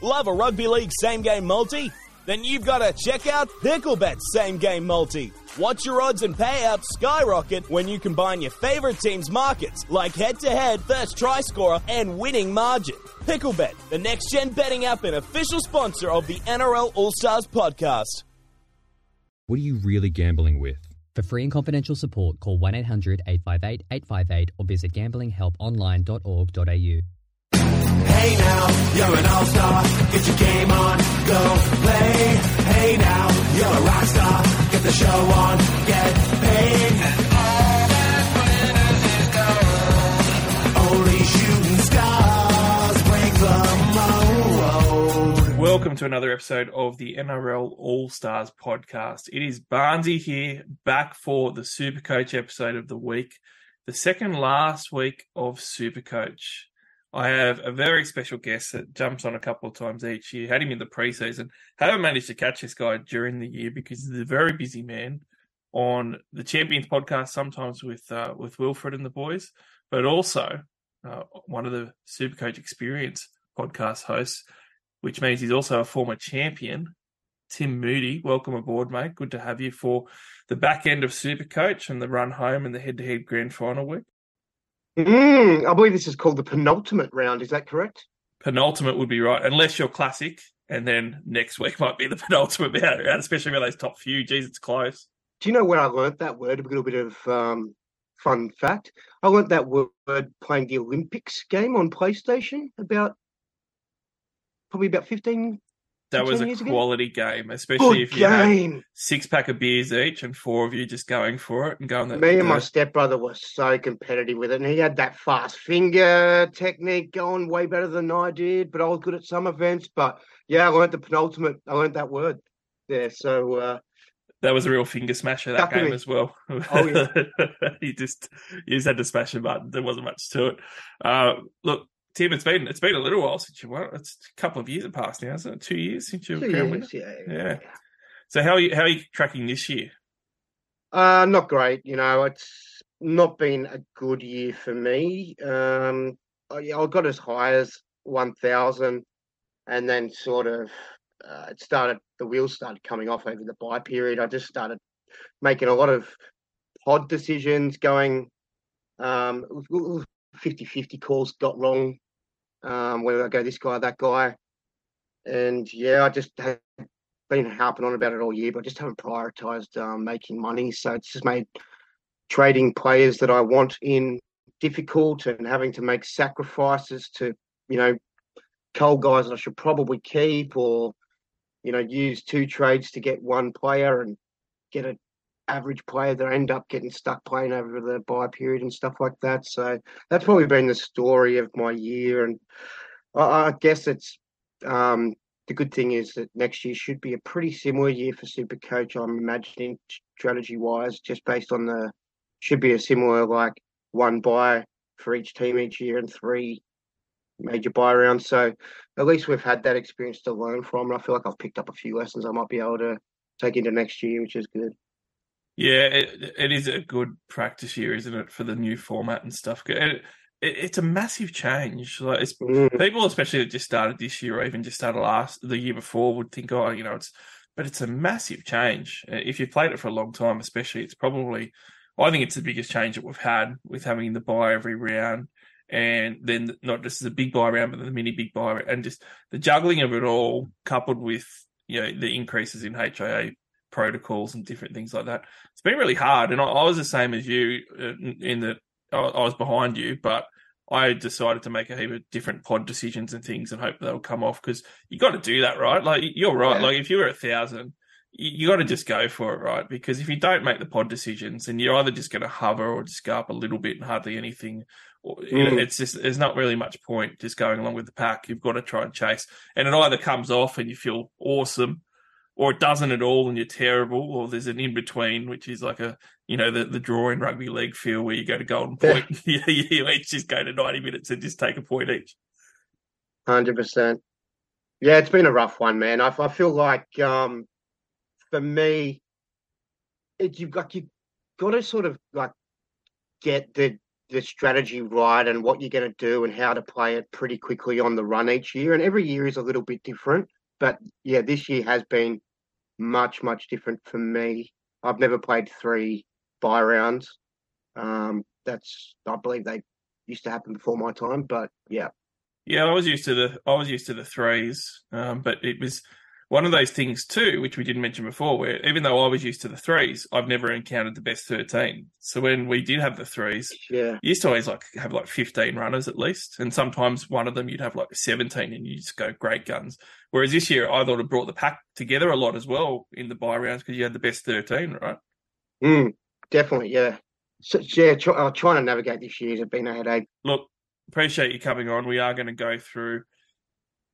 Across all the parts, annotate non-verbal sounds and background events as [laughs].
Love a rugby league same game multi? Then you've got to check out Picklebet same game multi. Watch your odds and payouts skyrocket when you combine your favorite team's markets, like head to head, first try scorer, and winning margin. Picklebet, the next gen betting app and official sponsor of the NRL All Stars podcast. What are you really gambling with? For free and confidential support, call 1 800 858 858 or visit gamblinghelponline.org.au. Hey now, you're an all-star. Get your game on, go play. Hey now, you're a rock star. Get the show on, get paid. And all that is gold. Only shooting stars break the mold. Welcome to another episode of the NRL All Stars podcast. It is Barnesy here, back for the Supercoach episode of the week, the second last week of Supercoach. I have a very special guest that jumps on a couple of times each year. Had him in the preseason. Haven't managed to catch this guy during the year because he's a very busy man on the Champions podcast, sometimes with uh, with Wilfred and the boys, but also uh, one of the Supercoach Experience podcast hosts, which means he's also a former champion. Tim Moodie, welcome aboard, mate. Good to have you for the back end of Supercoach and the run home and the head-to-head grand final week. Mm, I believe this is called the penultimate round. Is that correct? penultimate would be right, unless you're classic, and then next week might be the [laughs] penultimate round, especially with those top few. Geez, it's close. Do you know where I learnt that word? A little bit of um, fun fact. I learnt that word playing the Olympics game on PlayStation about probably about 15. That was a ago? quality game, especially Good if you had six pack of beers each and four of you just going for it and going. The, Me and my stepbrother were so competitive with it, and he had that fast finger technique going way better than I did. But I was good at some events. But yeah, I learnt the penultimate. I learnt that word there. So uh, that was a real finger smasher that game me. as well. Oh, yeah. [laughs] you just you just had to smash a button. There wasn't much to it. Uh, look, Tim, it's been it's been a little while since you won. It's a couple of years have passed now, isn't it? Two years since you were crowned winner. years, yeah, Yeah. So how are you how are you tracking this year? Uh, not great. You know, it's not been a good year for me. Um, I, I got as high as 1,000 and then sort of uh, it started, the wheels started coming off over the buy period. I just started making a lot of pod decisions going, um, 50 50 calls got wrong. Um, whether I go this guy, that guy. And yeah, I just have been harping on about it all year, but I just haven't prioritized um, making money. So it's just made trading players that I want in difficult and having to make sacrifices to, you know, cold guys that I should probably keep or, you know, use two trades to get one player and get an average player that end up getting stuck playing over the buy period and stuff like that. So that's probably been the story of my year. And I, I guess it's um, the good thing is that next year should be a pretty similar year for Super Coach. I'm imagining strategy wise, just based on the should be a similar like one buy for each team each year and three major buy rounds. So at least we've had that experience to learn from. And I feel like I've picked up a few lessons I might be able to take into next year, which is good. Yeah, it, it is a good practice year, isn't it, for the new format and stuff? And it, it, it's a massive change. Like it's, Mm. people, especially that just started this year or even just started last the year before, would think, oh, you know, it's, but it's a massive change. Uh, If you've played it for a long time, especially, it's probably, I think it's the biggest change that we've had with having the buy every round, and then not just the big buy round, but the mini big buy, and just the juggling of it all, coupled with you know the increases in HIA protocols and different things like that. It's been really hard, and I, I was the same as you uh, in, that I, I was behind you, but I decided to make a heap of different pod decisions and things, and hope they'll come off because you got to do that, right? Like you're right. Yeah. Like if you were a thousand, you, you got to just go for it, right? Because if you don't make the pod decisions, then you're either just going to hover or just go up a little bit and hardly anything. Or, you know, Mm. it's just there's not really much point just going along with the pack. You've got to try and chase, and it either comes off and you feel awesome, or it doesn't at all and you're terrible, or there's an in between, which is like a you know the the draw in rugby league feel where you go to golden point, [laughs] you, you each just go to ninety minutes and just take a point each. Hundred percent. Yeah, it's been a rough one, man. I, I feel like um, for me, it, you've got you got to sort of like get the the strategy right and what you're going to do and how to play it pretty quickly on the run each year. And every year is a little bit different. But yeah, this year has been much, much different for me. I've never played three buy rounds. Um, that's, I believe they used to happen before my time, but yeah. Yeah, I was used to the I was used to the threes, um, but it was one of those things too, which we didn't mention before, where even though I was used to the threes, I've never encountered the best thirteen. So when we did have the threes, Yeah. you used to always like have like fifteen runners at least, and sometimes one of them you'd have like seventeen, and you just go great guns. Whereas this year, I thought it brought the pack together a lot as well in the buy rounds because you had the best thirteen, right? Mm, definitely. Yeah. So, yeah. Try, uh, trying to navigate this year has been a headache. Look, appreciate you coming on. We are going to go through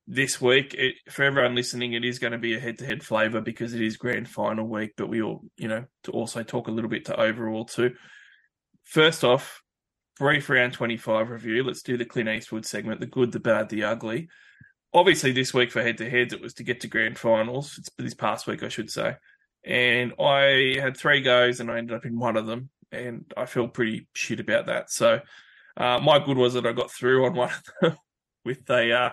this week. It, for everyone listening, it is going to be a head-to-head flavour because it is grand final week. But we all, you know, to also talk a little bit to overall too. First off, brief round twenty-five review. Let's do the Clint Eastwood segment: the good, the bad, the ugly. Obviously, this week for head-to-heads, it was to get to grand finals. It's this past week, I should say. And I had three goes, and I ended up in one of them, and I feel pretty shit about that. So. Uh, my good was that I got through on one of them [laughs] with a uh,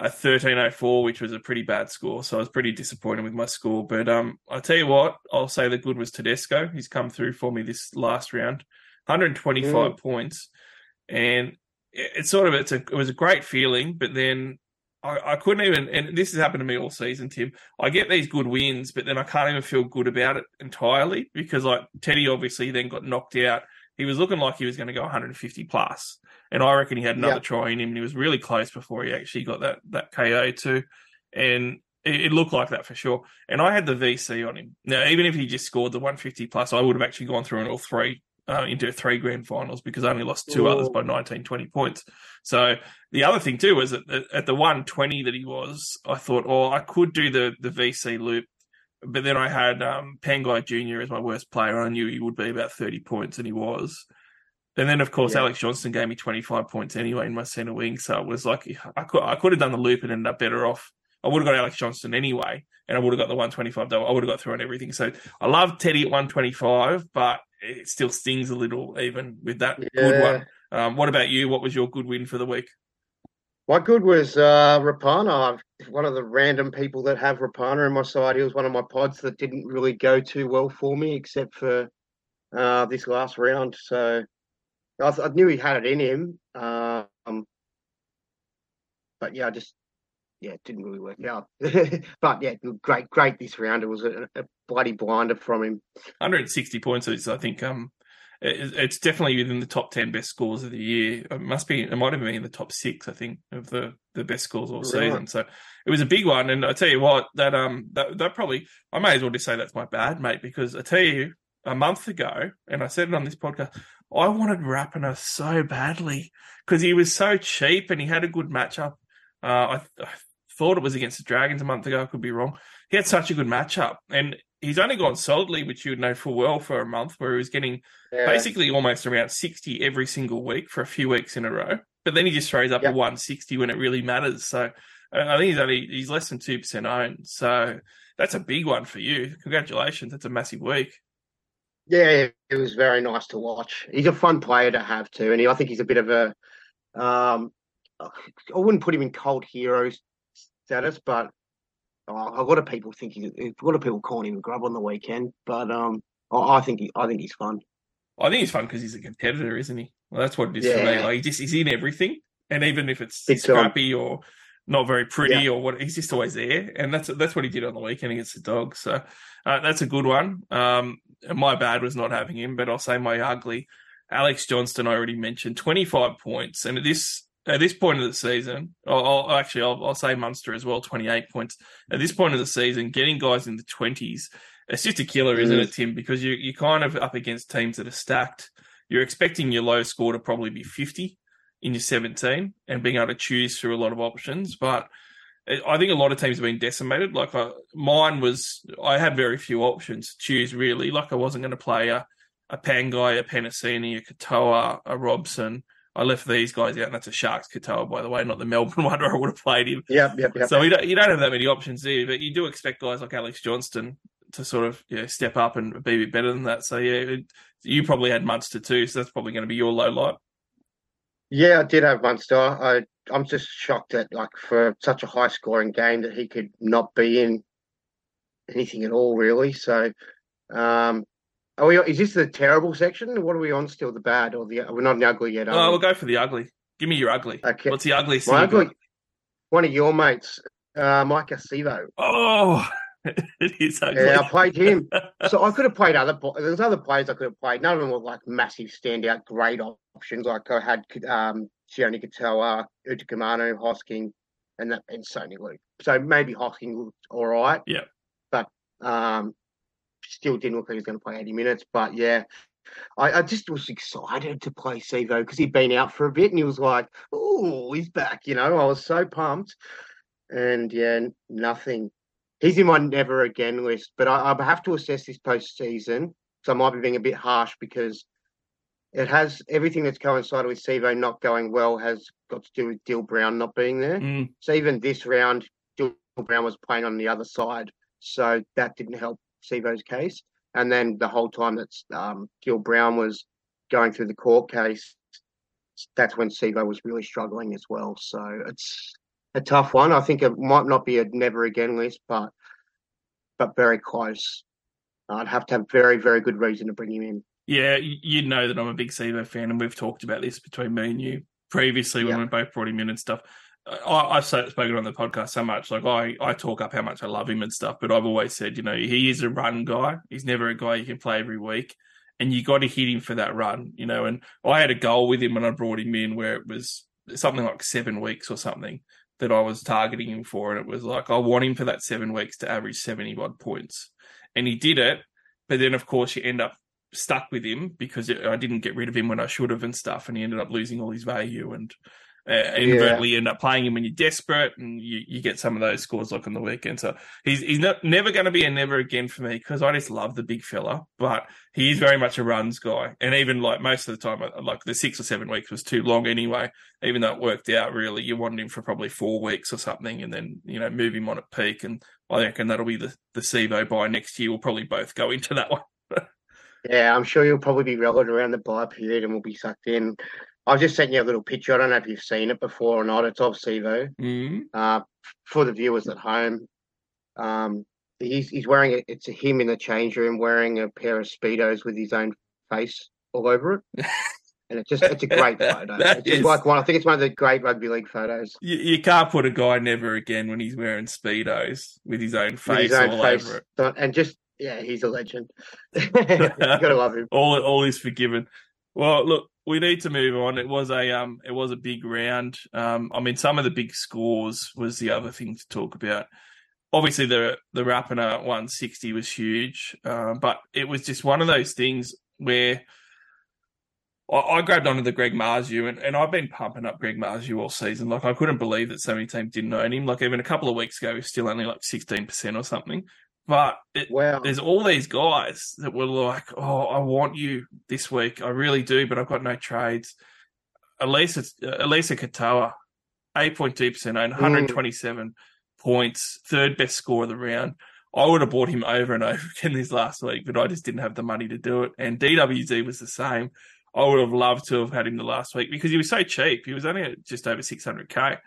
a thirteen oh four, which was a pretty bad score. So I was pretty disappointed with my score. But um, I tell you what, I'll say the good was Tedesco. He's come through for me this last round, 125 Mm. points, and it, it's sort of it's a it was a great feeling. But then I, I couldn't even, and this has happened to me all season, Tim. I get these good wins, but then I can't even feel good about it entirely because like Teddy obviously then got knocked out he was looking like he was going to go 150 plus, and I reckon he had another Yeah. try in him, and he was really close before he actually got that that KO too, and it, it looked like that for sure. And I had the VC on him. Now, even if he just scored the 150 plus, I would have actually gone through in all three uh, into three grand finals because I only lost two Ooh. others by 19, 20 points. So the other thing too was that at- at the 120 that he was, I thought, oh, I could do the the VC loop but then I had um, Pangai Jr. as my worst player. I knew he would be about 30 points, and he was. And then, of course, Yeah. Alex Johnston gave me 25 points anyway in my centre wing. So it was like I could I could have done the loop and ended up better off. I would have got Alex Johnston anyway, and I would have got the 125 double. I would have got through on everything. So I love Teddy at 125, but it still stings a little even with that good one. Um, what about you? What was your good win for the week? My good was uh, Rapana. One of the random people that have Rapana in my side. He was one of my pods that didn't really go too well for me, except for uh, this last round. So I, th- I knew he had it in him. Um, but yeah, I just yeah, it didn't really work out. [laughs] but yeah, great, great this round. It was a, a bloody blinder from him. 160 points is, I think, um, it's definitely within the top 10 best scores of the year. It must be, it might have been in the top six, I think, of the, the best scores all Right. season. So it was a big one. And I tell you what, that, um, that, that probably, I may as well just say that's my bad, mate, because I tell you, a month ago, and I said it on this podcast, I wanted Rapana so badly because he was so cheap and he had a good matchup. Uh, I, I thought it was against the Dragons a month ago. I could be wrong. He had such a good matchup, and he's only gone solidly, which you would know full well for a month, where he was getting Yeah. basically almost around sixty every single week for a few weeks in a row. But then he just throws up Yeah. a one sixty when it really matters. So I think he's only he's less than two percent owned. So that's a big one for you. Congratulations, that's a massive week. Yeah, it was very nice to watch. He's a fun player to have too, and he, I think he's a bit of a. Um, I wouldn't put him in cult hero status, but a lot of people think he's a lot of people calling him a grub on the weekend. But um, I, I think he, I think he's fun. I think he's fun because he's a competitor, isn't he? Well, that's what it is for me. Like he just he's in everything, and even if it's Big scrappy or not very pretty or what, he's just always there. And that's that's what he did on the weekend against the dog. So uh, that's a good one. Um, my bad was not having him, but I'll say my ugly. Alex Johnston, I already mentioned, twenty five points, and at this at this point of the season, I'll, I'll actually I'll, I'll say Munster as well, twenty eight points. At this point of the season, getting guys in the twenties, it's just a killer, isn't Mm. it, Tim? Because you you're kind of up against teams that are stacked. You're expecting your low score to probably be fifty in your seventeen, and being able to choose through a lot of options, but. I think a lot of teams have been decimated. Like I, mine was, I had very few options to choose really. Like I wasn't going to play a, a Pangai, a Penasini, a Katoa, a Robson. I left these guys out, and that's a Sharks Katoa, by the way, not the Melbourne [laughs] one where I would have played him. Yep, yep, yep. So you don't, you don't have that many options there, but you do expect guys like Alex Johnston to sort of yeah, step up and be a bit better than that. So yeah, it, you probably had Munster too, so that's probably going to be your low light. Yeah, I did have Munster. I I'm just shocked that like for such a high scoring game that he could not be in anything at all really. So um are we is this the terrible section? What are we on still? The bad or the we're not in the ugly yet? Oh, we'll go for the ugly. Give me your ugly. Okay. What's the ugliest My ugly, got? one of your mates, uh, Mike Acevo. Oh, [laughs] it is ugly. Yeah, I played him. [laughs] So I could have played other. There's other players I could have played. None of them were like massive standout, great options. Like I had um, Sione Katoa, Utakamano, Hosking, and that and Sony Luke. So maybe Hosking looked all right. Yeah. But um, still didn't look like he was going to play 80 minutes. But yeah, I, I just was excited to play Sevo because he'd been out for a bit and he was like, "Oh, he's back!" You know, I was so pumped. And yeah, nothing. He's in my never again list, but I, I have to assess this postseason. So I might be being a bit harsh because it has everything that's coincided with Sevo not going well has got to do with Dill Brown not being there. Mm, So even this round, Dill Brown was playing on the other side, so that didn't help Sevo's case. And then the whole time that um, Gil Brown was going through the court case, that's when Sevo was really struggling as well. So it's a tough one. I think it might not be a never again list, but but very close. I'd have to have very very good reason to bring him in. yeah, you'd know that I'm a big Sevo fan, and we've talked about this between me and you previously when Yeah. we both brought him in and stuff. I, I've spoken on the podcast so much. Like I, I talk up how much I love him and stuff, but I've always said, you know, he is a run guy. He's never a guy you can play every week, and you got to hit him for that run, you know. And I had a goal with him when I brought him in, where it was something like seven weeks or something that I was targeting him for, and it was like I want him for that seven weeks to average seventy odd points, and he did it. But then, of course, you end up stuck with him because I didn't get rid of him when I should have and stuff, and he ended up losing all his value and uh, inadvertently you end up playing him when you're desperate, and you, you get some of those scores like on the weekend. So he's he's not, never going to be a never again for me because I just love the big fella, but he is very much a runs guy, and even like most of the time, like the six or seven weeks was too long anyway. Even though it worked out really, you wanted him for probably four weeks or something, and then you know move him on at peak, and I reckon that'll be the the Sevo by next year. We'll probably both go into that one. [laughs] Yeah, I'm sure you'll probably be relevant around the buy period and we'll be sucked in. I've just sent you a little picture. I don't know if you've seen it before or not. It's of Sevo. Mm. Uh, for the viewers at home, um, he's he's wearing it. It's him in the change room wearing a pair of speedos with his own face all over it, [laughs] and it's just it's a great [laughs] photo. It's just is- like one. I think it's one of the great rugby league photos. You, you can't put a guy never again when he's wearing speedos with his own face his own all face, over it. And just yeah, he's a legend. [laughs] you gotta love him. All all is forgiven. Well, look, we need to move on. It was a um, it was a big round. Um, I mean, some of the big scores was the other thing to talk about. Obviously, the the Rapana 160 was huge, uh, but it was just one of those things where I, I grabbed onto the Greg Marzhew, and, and I've been pumping up Greg Marzhew all season. Like I couldn't believe that so many teams didn't own him. Like even a couple of weeks ago, he was still only like 16 percent or something. But it, Wow. there's all these guys that were like, "Oh, I want you this week. I really do, but I've got no trades." Eliesa uh, Eliesa Katoa, eight point two percent owned, mm. 127 points, third best score of the round. I would have bought him over and [laughs] over again this last week, but I just didn't have the money to do it. And DWZ was the same. I would have loved to have had him the last week because he was so cheap. He was only at just over 600k,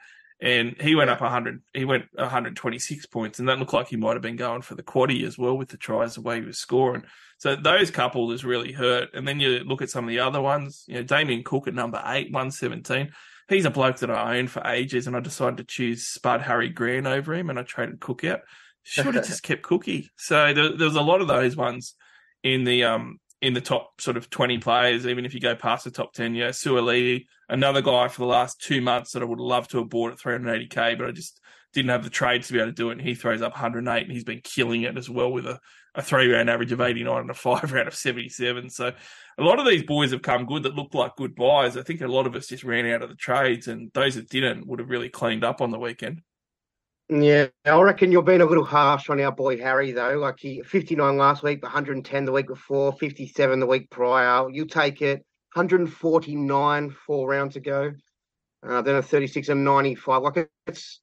and he went up 100. He went 126 points, and that looked like he might have been going for the quaddy as well with the tries the way he was scoring. So those couple has really hurt. And then you look at some of the other ones. You know, Damien Cook at number eight, 117. He's a bloke that I owned for ages, and I decided to choose Spud Harry Grant over him, and I traded Cook out. Should have [laughs] just kept Cookie. So there, there was a lot of those ones in the um in the top sort of 20 players, even if you go past the top 10. Yeah, Suoliti, another guy for the last two months that I would love to have bought at 380k, but I just didn't have the trades to be able to do it. And he throws up 108 and he's been killing it as well with a, a three round average of 89 and a five round of 77. So a lot of these boys have come good that look like good buys. I think a lot of us just ran out of the trades and those that didn't would have really cleaned up on the weekend. Yeah, I reckon you're being a little harsh on our boy Harry though. Like he 59 last week, 110 the week before, 57 the week prior. You take it, 149 four rounds ago, uh, then a 36 and 95. Like it's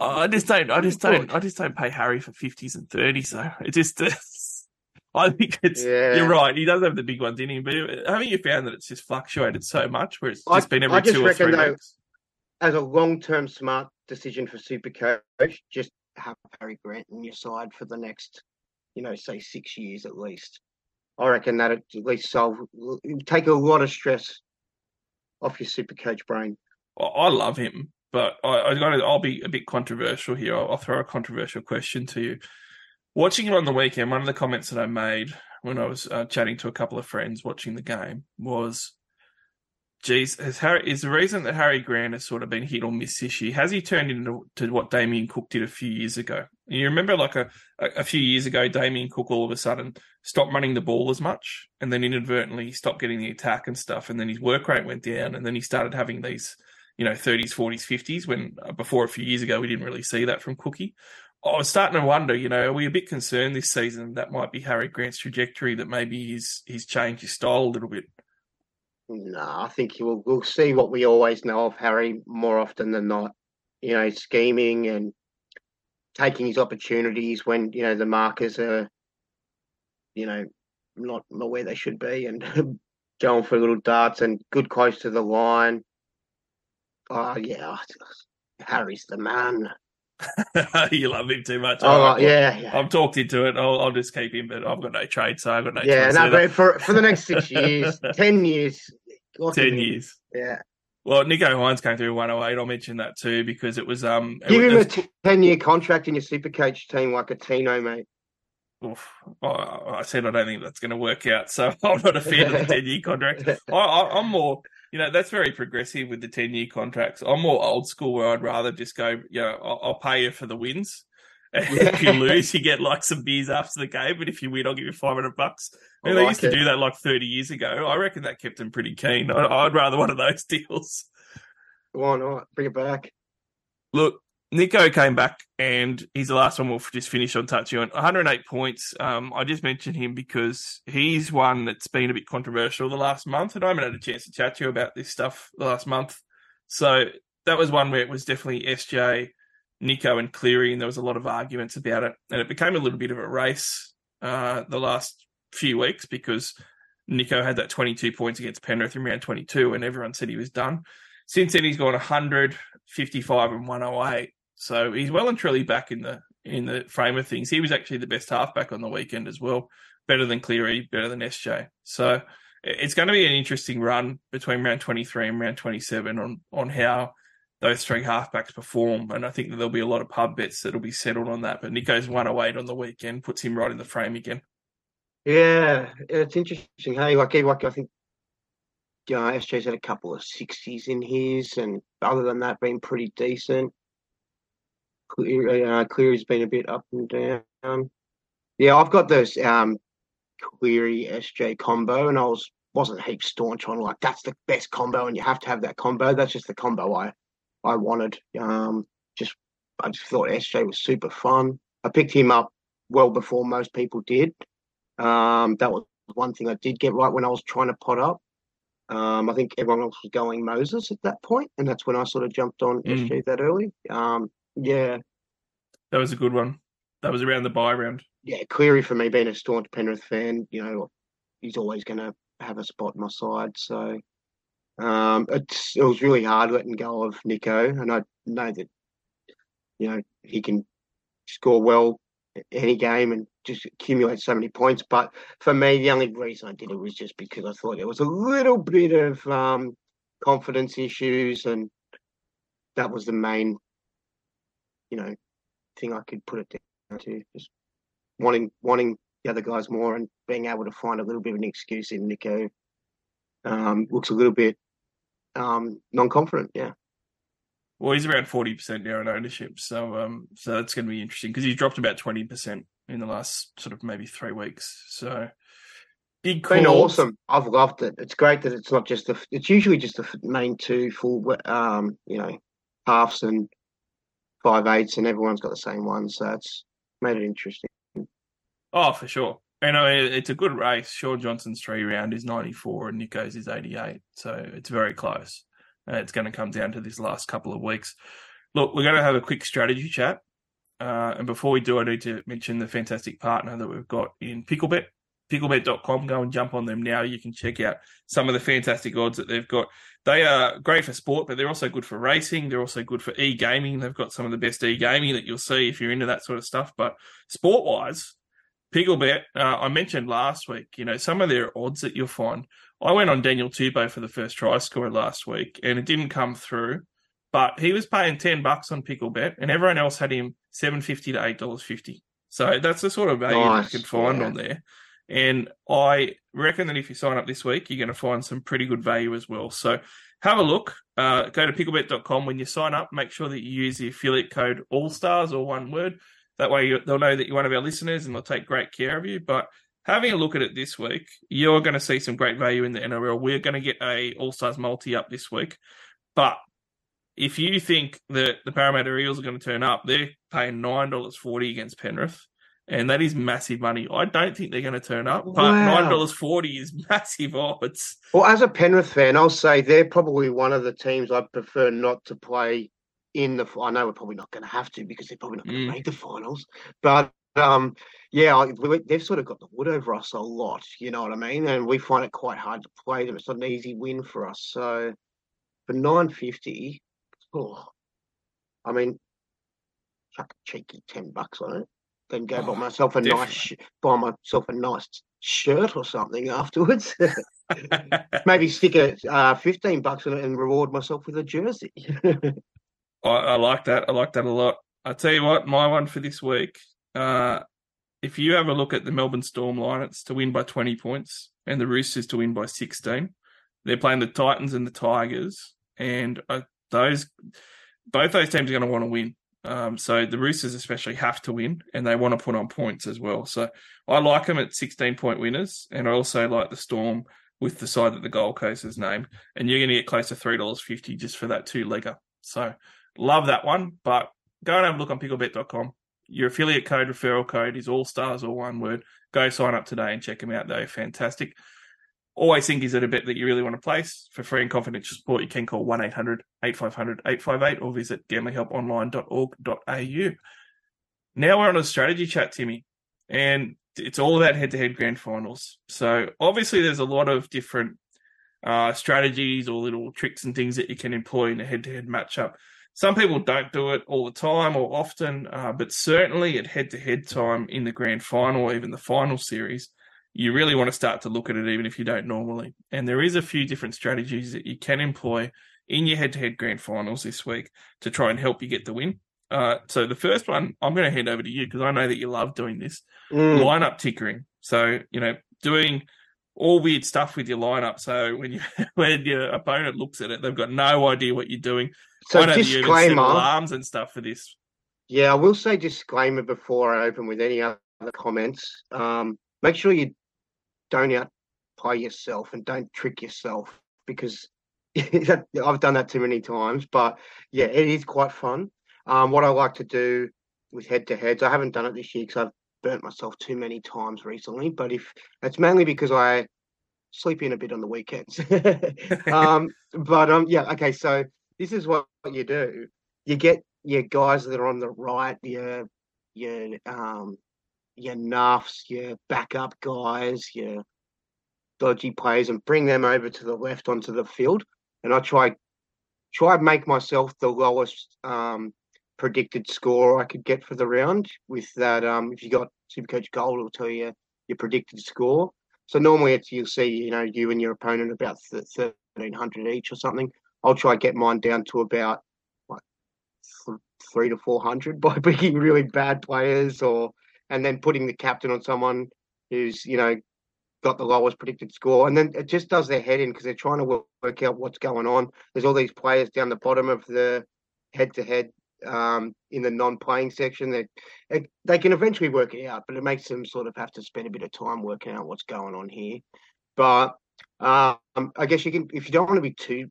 I just don't. I just don't. I just don't pay Harry for fifties and thirties. So it just. [laughs] I think it's. Yeah. You're right. He does have the big ones in him, but haven't you found that it's just fluctuated so much, where it's I- just been every just two or three though- weeks? as a long-term smart decision for super coach, just have Harry Grant on your side for the next, you know, say six years at least. I reckon that at least solve take a lot of stress off your super coach brain. I- love him, but I, I. I'll be a bit controversial here. I'll, I'll throw a controversial question to you. Watching him on the weekend, one of the comments that I made when I was uh, chatting to a couple of friends watching the game was, "Geez, has Harry is the reason that Harry Grant has sort of been hit or miss this year? Has he turned into to what Damien Cook did a few years ago? You remember, like a, a few years ago, Damien Cook all of a sudden stopped running the ball as much, and then inadvertently stopped getting the attack and stuff, and then his work rate went down, and then he started having these." you know, 30s, 40s, 50s, when uh, before a few years ago we didn't really see that from Cookie. I was starting to wonder, you know, are we a bit concerned this season that might be Harry Grant's trajectory, that maybe he's he's changed his style a little bit? No, I think we'll we'll see what we always know of Harry more often than not. You know, scheming and taking his opportunities when you know the markers are, you know, not not where they should be, and [laughs] going for little darts and good close to the line. Oh yeah, Harry's the man. [laughs] you love him too much. Oh right, yeah, yeah. I've talked into it. I'll, I'll just keep him, but I've got no trade, so I've got no Yeah, no, but for for the next six [laughs] years, ten years, Ten him years. Yeah, Well, Nicho Hynes came through 108. I'll mention that too because it was um. give was- him a it was- ten-year contract in your super coach team like a Tino, mate. Oof. I, I said I don't think that's going to work out, so [laughs] I'm not a fan of the ten year contract. I, I, I'm more, you know, that's very progressive with the ten year contracts. I'm more old school where I'd rather just go, you know, I'll, I'll pay you for the wins. If you lose, you get like some beers after the game, but if you win, I'll give you five hundred bucks. I And they like used to do that like thirty years ago. I reckon that kept them pretty keen. I, I'd rather one of those [laughs] deals. Why not? Bring it back. Look, Nicho came back, and he's the last one we'll just finish on touching on. 108 points. Um, I just mentioned him because he's one that's been a bit controversial the last month, and I haven't had a chance to chat to you about this stuff the last month. So that was one where it was definitely SJ, Nicho, and Cleary, and there was a lot of arguments about it, and it became a little bit of a race uh, the last few weeks because Nicho had that 22 points against Penrith in round 22, and everyone said he was done. Since then, he's gone 100, 55, and 108. So he's well and truly back in the in the frame of things. He was actually the best halfback on the weekend as well, better than Cleary, better than SJ. So it's going to be an interesting run between round 23 and round 27 on on how those three halfbacks perform. And I think that there'll be a lot of pub bets that'll be settled on that. But Nicho's 108 on the weekend puts him right in the frame again. Yeah, it's interesting. Hey, like, like I think, you know, SJ's had a couple of sixties in his, and other than that, been pretty decent. Clear, uh, Cleary's been a bit up and down. Yeah, I've got this um Cleary SJ combo, and I was wasn't heap staunch on like that's the best combo, and you have to have that combo. That's just the combo I I wanted. Um, just I just thought SJ was super fun. I picked him up well before most people did. Um, that was one thing I did get right when I was trying to pot up. Um, I think everyone else was going Moses at that point, and that's when I sort of jumped on Mm. SJ that early. Um, yeah, That was a good one. That was around the buy round. yeah, Cleary for me being a staunch Penrith fan, you know, he's always going to have a spot on my side. So um, it's, it was really hard letting go of Nicho, and I know that you know he can score well any game and just accumulate so many points. But for me, the only reason I did it was just because I thought there was a little bit of um, confidence issues, and that was the main, you know, thing I could put it down to. Just wanting wanting the other guys more and being able to find a little bit of an excuse in Nicho um, looks a little bit um, non-confident. Yeah, Well, he's around forty percent now in ownership, so um, so that's going to be interesting because he's dropped about twenty percent in the last sort of maybe three weeks. So big been calls. awesome. I've loved it. It's great that it's not just the. It's usually just the main two full, um, you know, halves and five eights, and everyone's got the same one. So it's made it interesting. Oh, for sure. And I mean, it's a good race. Shaun Johnson's three round is 94 and Nicho's is 88. So it's very close. Uh, it's going to come down to this last couple of weeks. Look, we're going to have a quick strategy chat. Uh, and before we do, I need to mention the fantastic partner that we've got in Picklebet. Picklebet.com. Go and jump on them now. You can check out some of the fantastic odds that they've got. They are great for sport, but they're also good for racing. They're also good for e gaming. They've got some of the best e gaming that you'll see if you're into that sort of stuff. But sport wise, Picklebet, uh, I mentioned last week, you know, some of their odds that you'll find. I went on Daniel Tupou for the first try score last week, and it didn't come through. But he was paying ten bucks on Picklebet, and everyone else had him seven fifty to eight dollars fifty. So that's the sort of value Nice, you can find yeah. on there. And I reckon that if you sign up this week, you're going to find some pretty good value as well. So have a look. Uh, go to picklebet.com when you sign up. Make sure that you use the affiliate code AllStars or one word. That way you, they'll know that you're one of our listeners and they'll take great care of you. But having a look at it this week, you're going to see some great value in the NRL. We're going to get a All Stars multi up this week. But if you think that the Parramatta Eels are going to turn up, they're paying $9.40 against Penrith. And that is massive money. I don't think they're going to turn up, but Wow. $9.40 is [laughs] massive odds. Well, as a Penrith fan, I'll say they're probably one of the teams I prefer not to play in the. I know we're probably not going to have to because they're probably not going to Mm. make the finals. But um, yeah, they've sort of got the wood over us a lot. You know what I mean? And we find it quite hard to play them. It's not an easy win for us. So for nine fifty, oh, I mean, chuck a cheeky ten bucks on it. Then go buy Oh, myself a nice, buy myself a nice shirt or something afterwards. [laughs] Maybe stick a uh, fifteen bucks on it and reward myself with a jersey. [laughs] I, I like that. I like that a lot. I tell you what, my one for this week. Uh, if you have a look at the Melbourne Storm line, it's to win by 20 points, and the Roosters to win by 16. They're playing the Titans and the Tigers, and uh, those both those teams are going to want to win. Um, so the Roosters especially have to win, and they want to put on points as well. So I like them at 16 point winners, and I also like the Storm with the side that the Gold Coast is named, and you're going to get close to three dollars fifty just for that two legger. So love that one, but go and have a look on picklebet.com. Your affiliate code, referral code is all stars or one word. Go sign up today and check them out. They're fantastic. Always think is it a bet that you really want to place. For free and confidential support, you can call 1 800 8500 858 or visit gamblinghelponline.org.au. Now we're on a strategy chat, Timmy, and it's all about head to head grand finals. So obviously, there's a lot of different uh, strategies or little tricks and things that you can employ in a head to head matchup. Some people don't do it all the time or often, uh, but certainly at head to head time in the grand final or even the final series, you really want to start to look at it even if you don't normally. And there is a few different strategies that you can employ in your head to head grand finals this week to try and help you get the win. Uh, so the first one, I'm going to hand over to you because I know that you love doing this Mm. lineup tickering. So you know, doing all weird stuff with your lineup. So when you [laughs] when your opponent looks at it, they've got no idea what you're doing. So I know that you even set disclaimer. alarms and stuff for this. Yeah, I will say disclaimer before I open with any other comments. Um, make sure you don't outplay yourself and don't trick yourself because [laughs] I've done that too many times. But yeah, it is quite fun. Um, what I like to do with head to heads, I haven't done it this year because I've burnt myself too many times recently. But if it's mainly because I sleep in a bit on the weekends. [laughs] um, but um, yeah, okay. So this is what you do. You get your guys that are on the right, your your um your nuffs, your backup guys, your dodgy players, and bring them over to the left onto the field. And I try try make myself the lowest um predicted score I could get for the round with that. Um, if you got Supercoach Gold, it'll tell you your predicted score. So normally it's you'll see you know you and your opponent about thirteen hundred each or something. I'll try get mine down to about like th- three to four hundred [laughs] by picking really bad players or and then putting the captain on someone who's you know got the lowest predicted score, and then it just does their head in because they're trying to work, out what's going on. There's all these players down the bottom of the head-to-head um, in the non-playing section that it, they can eventually work it out, but it makes them sort of have to spend a bit of time working out what's going on here. But um, I guess you can, if you don't want to be too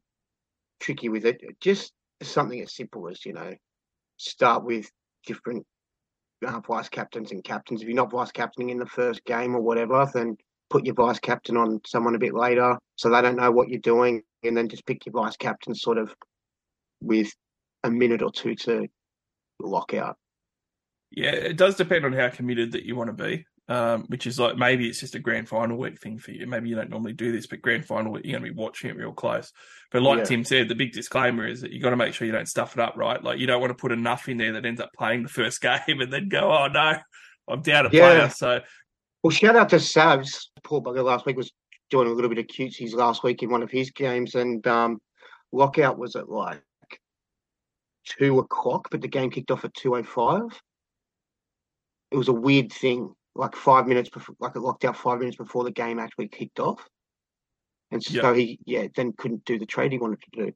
tricky with it, just something as simple as you know, start with different uh, vice captains and captains. If you're not vice captaining in the first game or whatever, then put your vice captain on someone a bit later so they don't know what you're doing, and then just pick your vice captain sort of with a minute or two to lock out. Yeah, it does depend on how committed that you want to be. Um, which is like maybe it's just a grand final week thing for you. Maybe you don't normally do this, but grand final week you're going to be watching it real close. But like Yeah. Tim said, the big disclaimer is that you got to make sure you don't stuff it up, right? Like you don't want to put enough in there that ends up playing the first [laughs] game and then go, oh no, I'm down a Yeah. player. So Well, shout out to Savs. Paul bugger last week was doing a little bit of cutesies last week in one of his games, and um, lockout was at like two o'clock, but the game kicked off at two o five. It was a weird thing, like five minutes before, like it locked out five minutes before the game actually kicked off, and so Yeah. he yeah then couldn't do the trade he wanted to do.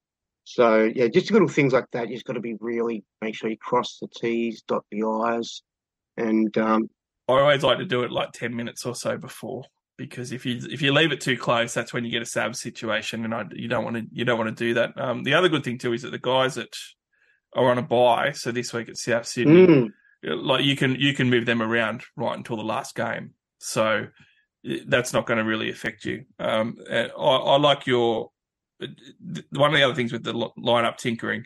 So yeah, just little things like that. You just got to be really make sure you cross the T's, dot the I's, and um, I always like to do it like ten minutes or so before because if you if you leave it too close, that's when you get a sab situation, and I, you don't want to you don't want to do that. Um, the other good thing too is that the guys that are on a buy, so this week at South Sydney, mm, like you can you can move them around right until the last game, so that's not going to really affect you. Um, I, I like your one of the other things with the lineup tinkering.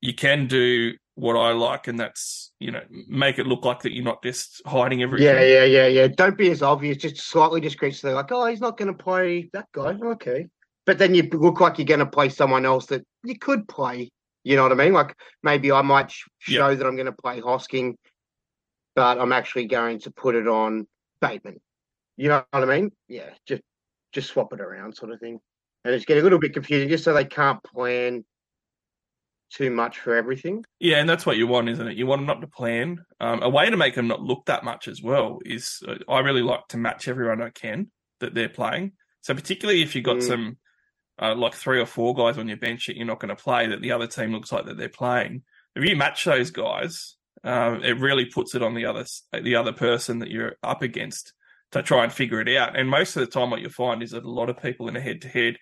You can do what I like, and that's you know make it look like that you're not just hiding everything. Yeah, yeah, yeah, yeah. Don't be as obvious. Just slightly discreet. So they're like, oh, he's not going to play that guy. Okay. But then you look like you're going to play someone else that you could play. You know what I mean? Like maybe I might show that I'm going to play Hosking, but I'm actually going to put it on Bateman. You know what I mean? Yeah, just just swap it around, sort of thing. And it's getting a little bit confusing, just so they can't plan too much for everything. Yeah, and that's what you want, isn't it? You want them not to plan. Um, a way to make them not look that much as well is uh, I really like to match everyone I can that they're playing. So particularly if you've got Mm. some uh, like three or four guys on your bench that you're not going to play, that the other team looks like that they're playing. If you match those guys, um, it really puts it on the other the other person that you're up against to try and figure it out. And most of the time, what you'll find is that a lot of people in a head to head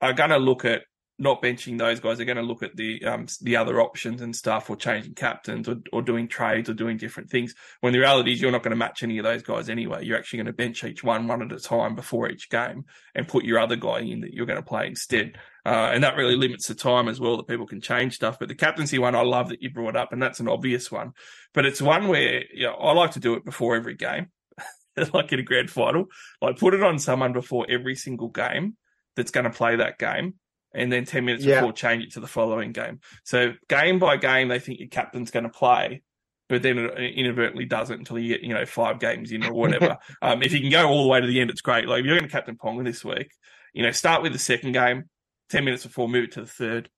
are going to look at not benching those guys. They're going to look at the um, the other options and stuff, or changing captains, or, or doing trades, or doing different things. When the reality is, you're not going to match any of those guys anyway. You're actually going to bench each one one at a time before each game, and put your other guy in that you're going to play instead. Uh, and that really limits the time as well that people can change stuff. But the captaincy one, I love that you brought up, and that's an obvious one. But it's one where you know, I like to do it before every game, [laughs] like in a grand final. Like put it on someone before every single game that's going to play that game, and then ten minutes Yeah. before change it to the following game. So game by game, they think your captain's going to play. But then it inadvertently doesn't until you get, you know, five games in or whatever. [laughs] um, if you can go all the way to the end, it's great. Like if you're going to captain Ponga this week, you know, start with the second game, 10 minutes before, move it to the third,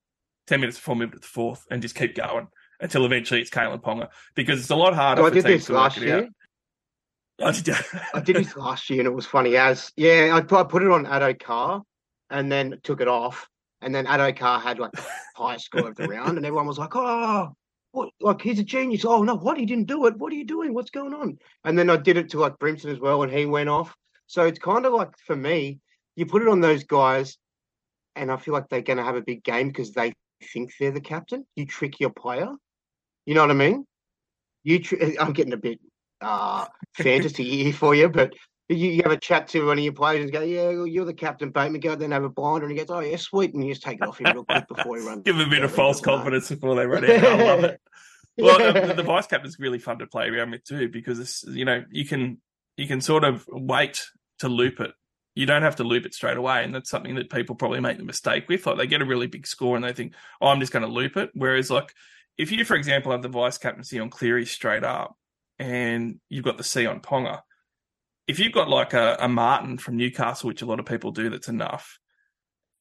10 minutes before, move it to the fourth, and just keep going until eventually it's Kalyn Ponga because it's a lot harder So I did this to last year. [laughs] I did, I did this last year and it was funny as yeah, I put, I put it on Addo Carr and then took it off. And then Addo Carr had like the highest score of the round, and everyone was like, Oh, what like he's a genius. Oh no, what he didn't do it. What are you doing? What's going on? And then I did it to like Brimson as well, and he went off. So it's kind of like for me, you put it on those guys, and I feel like they're gonna have a big game because they think they're the captain. You trick your player. You know what I mean? You tr- I'm getting a bit uh [laughs] fantasy here for you, but you, you have a chat to one of your players and go, Yeah, well, you're the captain, Bateman. Go then have a blinder and he goes, Oh yeah, sweet, and you just take it off him real quick before he runs. [laughs] give him a bit of false doesn't know. confidence before they run out. I love it. [laughs] Well, Yeah. the, the vice captain's really fun to play around with too because it's, you know you can you can sort of wait to loop it. You don't have to loop it straight away, and that's something that people probably make the mistake with. Like they get a really big score and they think, "Oh, I'm just going to loop it." Whereas, like if you, for example, have the vice captaincy on Cleary straight up, and you've got the C on Ponga, if you've got like a, a Martin from Newcastle, which a lot of people do, that's enough.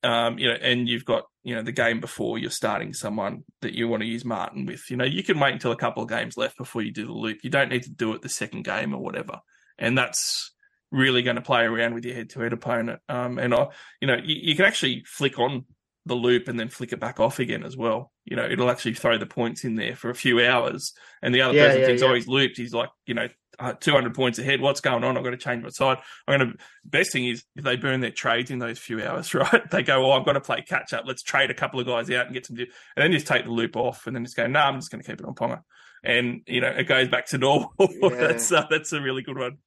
Um, you know, and you've got you know the game before you're starting someone that you want to use Martin with. You know, you can wait until a couple of games left before you do the loop. You don't need to do it the second game or whatever, and that's really going to play around with your head-to-head opponent. Um, and I, you know, you, you can actually flick on the loop and then flick it back off again as well. You know, it'll actually throw the points in there for a few hours, and the other Yeah, person yeah, thinks, yeah. "Oh, he's looped. He's like, you know, 200 points ahead. What's going on? I'm going to change my side. I'm going to. Best thing is if they burn their trades in those few hours, [laughs] right? They go, "Oh, I've got to play catch up. Let's trade a couple of guys out and get some." And then just take the loop off, and then just go, "No, I'm just going to keep it on Ponga." And you know, it goes back to normal. [laughs] Yeah. that's uh, that's a really good one.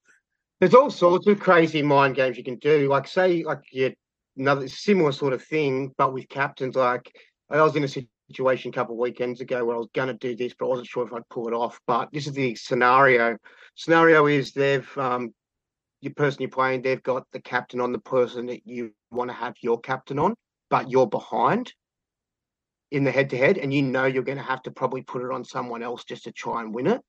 There's all sorts of crazy mind games you can do. Like say, like yeah, another similar sort of thing, but with captains. Like I was in a situation a couple of weekends ago where I was going to do this, but I wasn't sure if I'd pull it off. But this is the scenario. Scenario is they've um, your person you're playing, they've got the captain on the person that you want to have your captain on, but you're behind in the head to head, and you know you're going to have to probably put it on someone else just to try and win it.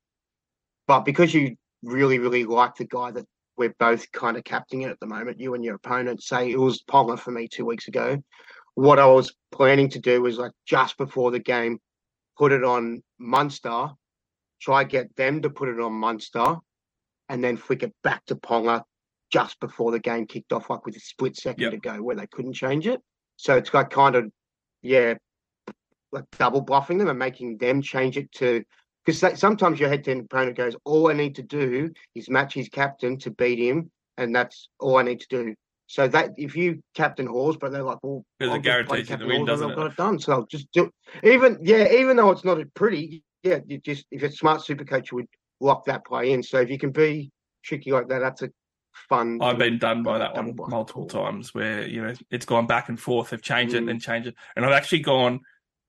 But because you really, really like the guy that we're both kind of captaining at the moment, you and your opponent, say it was Ponga for me two weeks ago. What I was planning to do was like just before the game, put it on Munster, try get them to put it on Munster, and then flick it back to Ponga just before the game kicked off, like with a split second Yep. to go, where they couldn't change it. So it's like kind of, yeah, like double bluffing them and making them change it to because sometimes your head to head opponent goes, all I need to do is match his captain to beat him, and that's all I need to do. So that if you captain Halls, but they're like, well, Because it I'll just play guarantees you the win, doesn't I've it? got it done. So I'll just do even yeah, even though it's not a pretty, yeah, you just if it's smart super coach you would lock that play in. So if you can be tricky like that, that's a fun. I've been done by that one multiple times where you know it's gone back and forth. They've changed it Mm. and changed it, and I've actually gone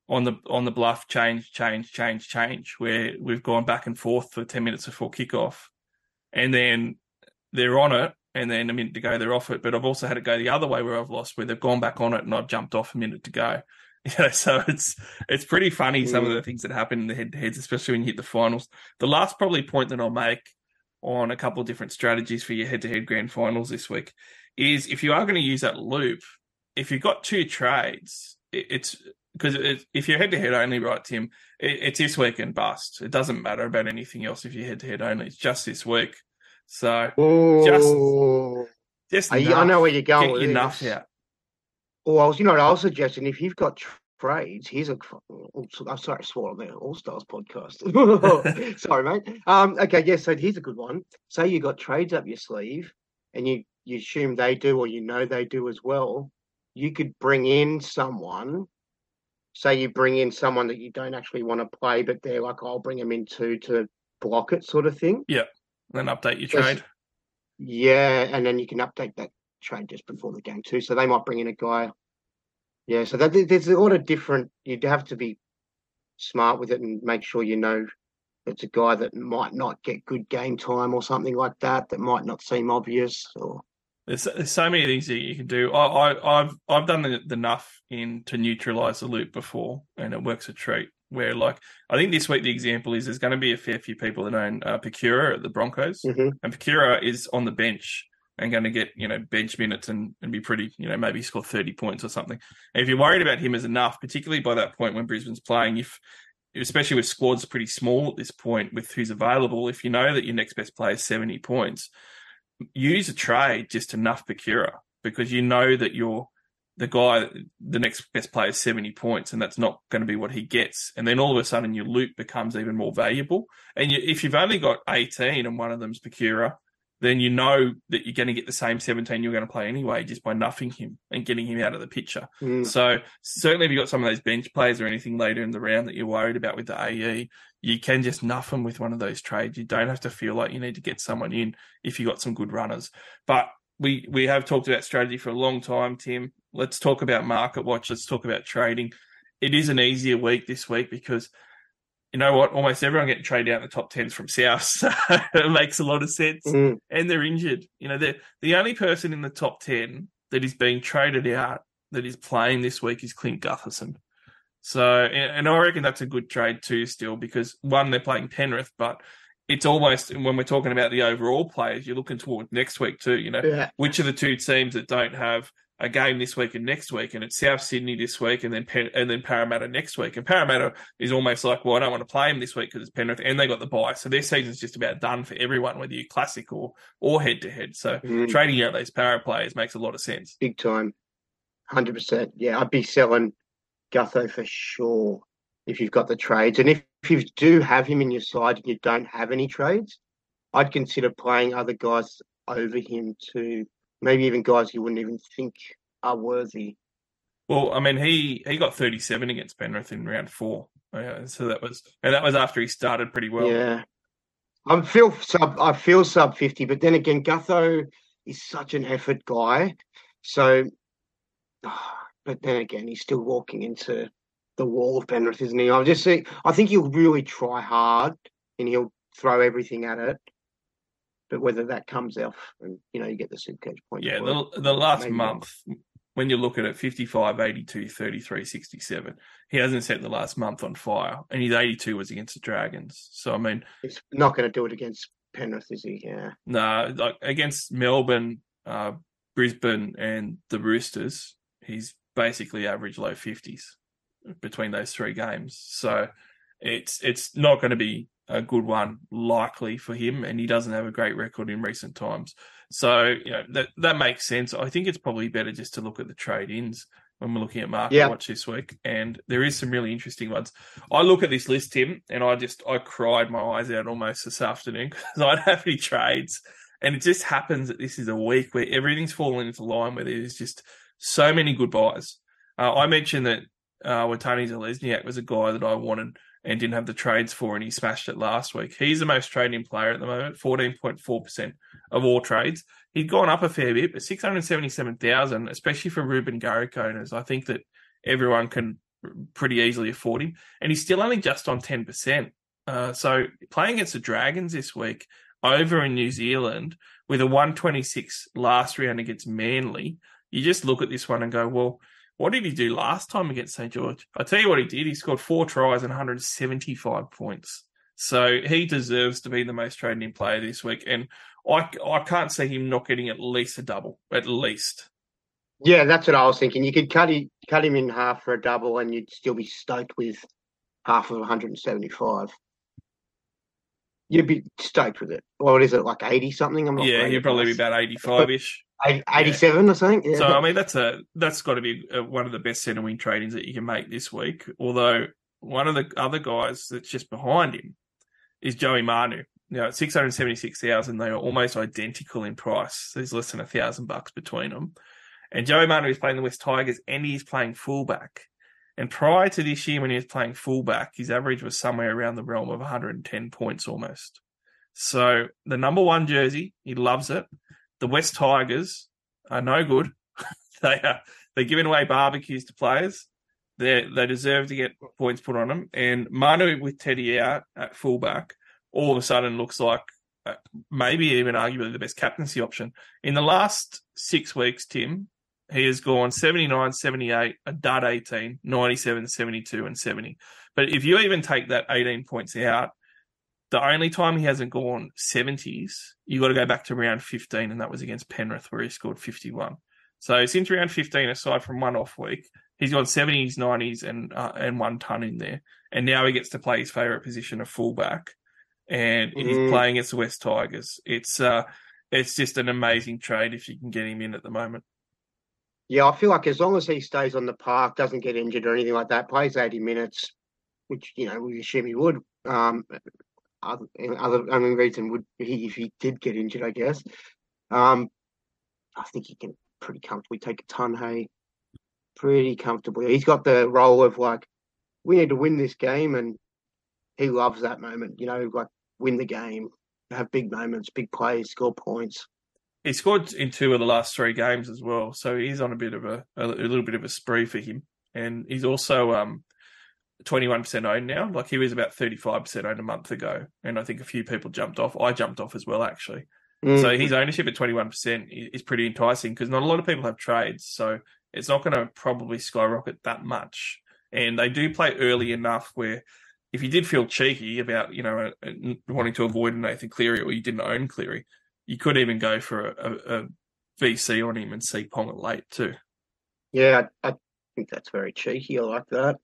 on the on the bluff change, change, change, change, where we've gone back and forth for ten minutes before kickoff, and then they're on it, and then a minute to go they're off it. But I've also had it go the other way where I've lost, where they've gone back on it and I've jumped off a minute to go. [laughs] You know, so it's it's pretty funny some of the things that happen in the head to heads, especially when you hit the finals. The last probably point that I'll make on a couple of different strategies for your head to head grand finals this week is if you are going to use that loop, if you've got two trades, it, it's because it, if you're head to head only, right, Tim, it, it's this week and bust. It doesn't matter about anything else if you're head to head only. It's just this week. So Oh, just I, I know where you're going. Get your nuff out. Well, I was, you know, what I was suggesting if you've got trades, here's a. Oh, I'm sorry, I swore on the All Stars podcast. [laughs] [laughs] sorry, mate. Um, okay, yes. so here's a good one. Say you got trades up your sleeve, and you you assume they do, or you know they do as well. You could bring in someone. Say you bring in someone that you don't actually want to play, but they're like, I'll bring them in too to block it, sort of thing. Then update your trade. Yeah, and then you can update that trade just before the game too. So they might bring in a guy. Yeah, so that, there's a lot of different. You'd have to be smart with it and make sure you know it's a guy that might not get good game time or something like that. That might not seem obvious. Or There's, there's so many things that you can do. I, I, I've I've done the, the enough in to neutralize the loop before, and it works a treat. Where like I think this week the example is there's going to be a fair few people that own uh, Piakura at the Broncos, Mhm. and Piakura is on the bench and going to get you know bench minutes and, and be pretty you know maybe score 30 points or something. And if you're worried about him as enough, particularly by that point when Brisbane's playing, if especially with squads pretty small at this point with who's available, if you know that your next best player is 70 points, use a trade just enough Piakura because you know that you're the guy, the next best player is 70 points, and that's not going to be what he gets. And then all of a sudden, your loop becomes even more valuable. And you, if you've only got 18 and one of them's Piakura, then you know that you're going to get the same 17 you're going to play anyway just by nuffing him and getting him out of the picture. Mm. So certainly, if you've got some of those bench players or anything later in the round that you're worried about with the AE, you can just nuff them with one of those trades. You don't have to feel like you need to get someone in if you've got some good runners. But we we have talked about strategy for a long time, Tim. Let's talk about market watch. Let's talk about trading. It is an easier week this week because you know what? Almost everyone getting traded out in the top tens from South, [laughs] so it makes a lot of sense Mm. and they're injured. You know, the the only person in the top ten that is being traded out that is playing this week is Clint Gutherson. So, and I reckon that's a good trade too, still, because one, they're playing Penrith, but it's almost when we're talking about the overall players, you're looking toward next week too. You know, Yeah. which are the two teams that don't have a game this week and next week, and it's South Sydney this week, and then Pen- and then Parramatta next week. And Parramatta is almost like, well, I don't want to play them this week because it's Penrith, and they got the bye, so their season's just about done for everyone, whether you classic or or head to head. So Mm. trading out those power players makes a lot of sense. Big time. 100%. Yeah, I'd be selling Gutho for sure if you've got the trades. And if, if you do have him in your side and you don't have any trades, I'd consider playing other guys over him to Maybe even guys you wouldn't even think are worthy. Well, I mean, he he got 37 against Penrith in round four, uh, so that was and that was after he started pretty well. yeah. I feel sub I feel sub 50, but then again, Gutho is such an effort guy. So [sighs] but then again, he's still walking into the wall of Penrith, isn't he? I just see. I think he'll really try hard and he'll throw everything at it. But whether that comes off and you know you get the supercoach point. Yeah, the, the last not. month, when you look at it, 55, 82, 33, 67, he hasn't set the last month on fire. And his 82 was against the Dragons. So, I mean, he's not going to do it against Penrith, is he? Yeah. no, like against Melbourne, uh, Brisbane, and the Roosters, he's basically average low 50s between those three games. So, it's it's not going to be a good one likely for him, and he doesn't have a great record in recent times. So you know that that makes sense. I think it's probably better just to look at the trade ins when we're looking at market Yeah. watch this week, and there is some really interesting ones. I look at this list, Tim, and I just I cried my eyes out almost this afternoon [laughs] because I don't have any trades, and it just happens that this is a week where everything's falling into line where there's just so many good buys. Uh, I mentioned that uh, Watene-Zelezniak was a guy that I wanted and didn't have the trades for, and he smashed it last week. He's the most trading player at the moment, 14.4% of all trades. He'd gone up a fair bit, but 677,000, especially for Ruben Garrick owners, I think that everyone can pretty easily afford him. And he's still only just on 10%. Uh, so playing against the Dragons this week over in New Zealand with a 126 last round against Manly, you just look at this one and go, well, what did he do last time against St. George? I tell you what he did. He scored four tries and 175 points. So he deserves to be the most traded in player this week. And I, I can't see him not getting at least a double, at least. Yeah, that's what I was thinking. You could cut him, cut him in half for a double, and you'd still be stoked with half of 175. You'd be stoked with it. What is it, like 80 something? I'm not Yeah, he'd probably be about 85 ish. Eight- 87 or something. Yeah. So I mean, that's a that's got to be uh one of the best centre wing tradings that you can make this week. Although one of the other guys that's just behind him is Joey Manu. Now at six hundred seventy six thousand, they are almost identical in price. There's less than a thousand bucks between them. And Joey Manu is playing the West Tigers, and he's playing fullback. And prior to this year, when he was playing fullback, his average was somewhere around the realm of 110 points almost. So the number one jersey, he loves it. The West Tigers are no good. [laughs] they are they're giving away barbecues to players. They they deserve to get points put on them. And Manu with Teddy out at fullback, all of a sudden looks like uh, maybe even arguably the best captaincy option. In the last six weeks, Tim, he has gone 79, 78, a dud 18, 97, 72, and 70. But if you even take that 18 points out, the only time he hasn't gone 70s, you got to go back to round 15, and that was against Penrith, where he scored 51. So since round 15, aside from one off week, he's gone 70s, 90s, and uh, and one ton in there. And now he gets to play his favourite position of fullback, and he's Mm. playing against the West Tigers. It's uh, it's just an amazing trade if you can get him in at the moment. Yeah, I feel like as long as he stays on the park, doesn't get injured or anything like that, plays 80 minutes, which, you know, we assume he would. Um, other, other only reason would be if he did get injured, I guess. Um, I think he can pretty comfortably take a ton, hey. Pretty comfortably. He's got the role of like, we need to win this game, and he loves that moment, you know, like win the game, have big moments, big plays, score points. He scored in two of the last three games as well, so he's on a bit of a a, little bit of a spree for him. And he's also um, 21% owned now. Like he was about 35% owned a month ago, and I think a few people jumped off. I jumped off as well, actually. Mm. So his ownership at 21% is pretty enticing because not a lot of people have trades. So it's not going to probably skyrocket that much. And they do play early enough where if you did feel cheeky about, you know, uh, wanting to avoid Nathan Cleary or you didn't own Cleary, you could even go for a, a, a VC on him and see Pong at late too. Yeah, I, I think that's very cheeky. I like that.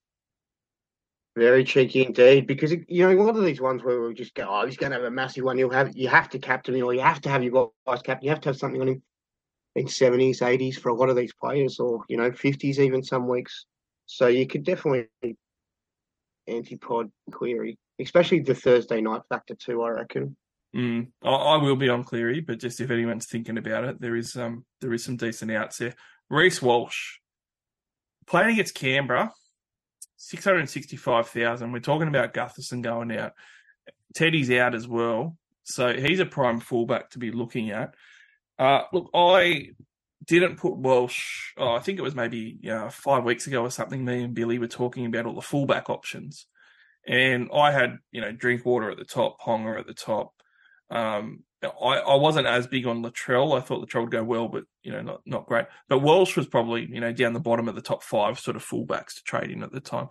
Very cheeky indeed, because you know a lot of these ones where we'll just go, "Oh, he's going to have a massive one." You'll have you have to captain him, or you have to have your vice captain. You have to have something on him in seventies, eighties for a lot of these players, or you know fifties even some weeks. So you could definitely antipod Cleary, especially the Thursday night factor too. I reckon. Mm, I, I will be on Cleary, but just if anyone's thinking about it, there is um there is some decent outs there. Reece Walsh playing against Canberra, six hundred sixty five thousand. We're talking about Gutherson going out. Teddy's out as well, so he's a prime fullback to be looking at. Uh, look, I didn't put Walsh. Oh, I think it was maybe know, five weeks ago or something. Me and Billy were talking about all the fullback options, and I had you know Drinkwater at the top, Ponga at the top. Um, I, I wasn't as big on Latrell. I thought Latrell would go well, but you know not not great. But Welsh was probably you know down the bottom of the top five sort of fullbacks to trade in at the time.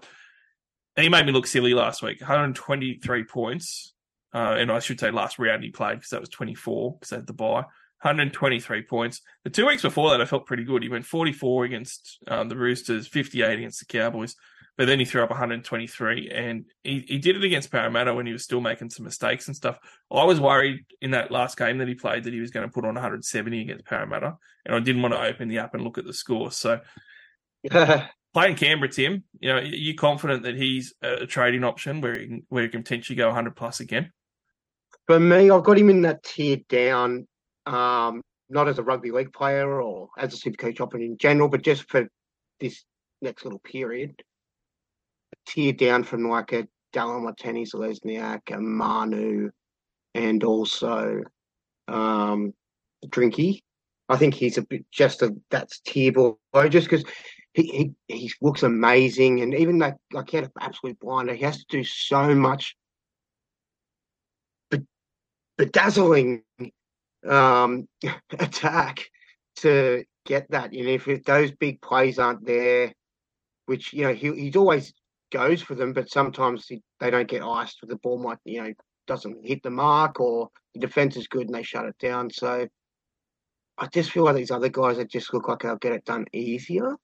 And he made me look silly last week. 123 points, uh, and I should say last round he played because that was 24 because they had the bye. 123 points. The two weeks before that, I felt pretty good. He went 44 against um, the Roosters, 58 against the Cowboys, but then he threw up 123, and he, he did it against Parramatta when he was still making some mistakes and stuff. I was worried in that last game that he played that he was going to put on 170 against Parramatta, and I didn't want to open the app and look at the score. So [laughs] playing Canberra, Tim, you know, are you confident that he's a trading option where he can, where he can potentially go 100 plus again? For me, I've got him in that tier down, um, not as a rugby league player or as a super coach option in general, but just for this next little period. Tier down from like a Dallin Watene, Zelezniak, a Manu, and also um, Drinky. I think he's a bit just a that's tier below just because he, he he looks amazing, and even that like he had an absolute blinder. He has to do so much be- bedazzling um, [laughs] attack to get that. You know, if it, those big plays aren't there, which you know he he's always goes for them, but sometimes they don't get iced with the ball. Might you know doesn't hit the mark, or the defense is good and they shut it down. So I just feel like these other guys that just look like they'll get it done easier.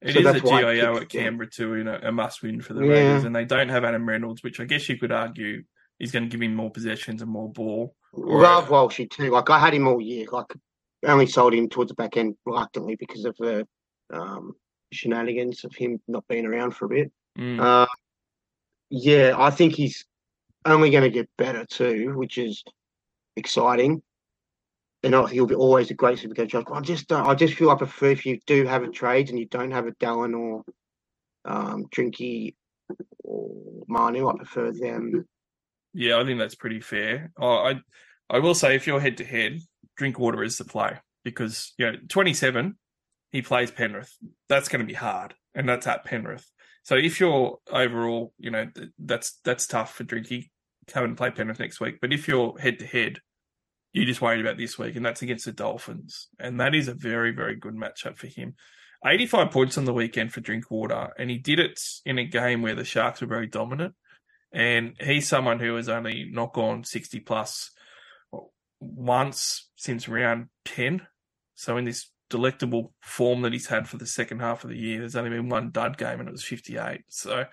It So is a GIO at. Canberra too, you know, a must win for the Yeah. Raiders, and they don't have Adam Reynolds, which I guess you could argue is going to give him more possessions and more ball. Love Walshy too. Like I had him all year. Like I only sold him towards the back end reluctantly because of the um, shenanigans of him not being around for a bit. Mm. Uh, yeah, I think he's only going to get better too, which is exciting. And I- he'll be always a great super coach. I just don't, I just feel I prefer if you do have a trade and you don't have a Dallin or um, Drinky or Manu. I prefer them. Yeah, I think that's pretty fair. I I, I will say if you're head to head, Drinkwater is the play because you know 27, he plays Penrith. That's going to be hard, and that's at Penrith. So if you're overall, you know, that's that's tough for Drinky Come and play Penrith next week. But if you're head to head, you're just worried about this week, and that's against the Dolphins, and that is a very very good matchup for him. 85 points on the weekend for Drinkwater, and he did it in a game where the Sharks were very dominant. And he's someone who has only not gone 60 plus once since round 10. So in this delectable form that he's had for the second half of the year, there's only been one dud game and it was 58. So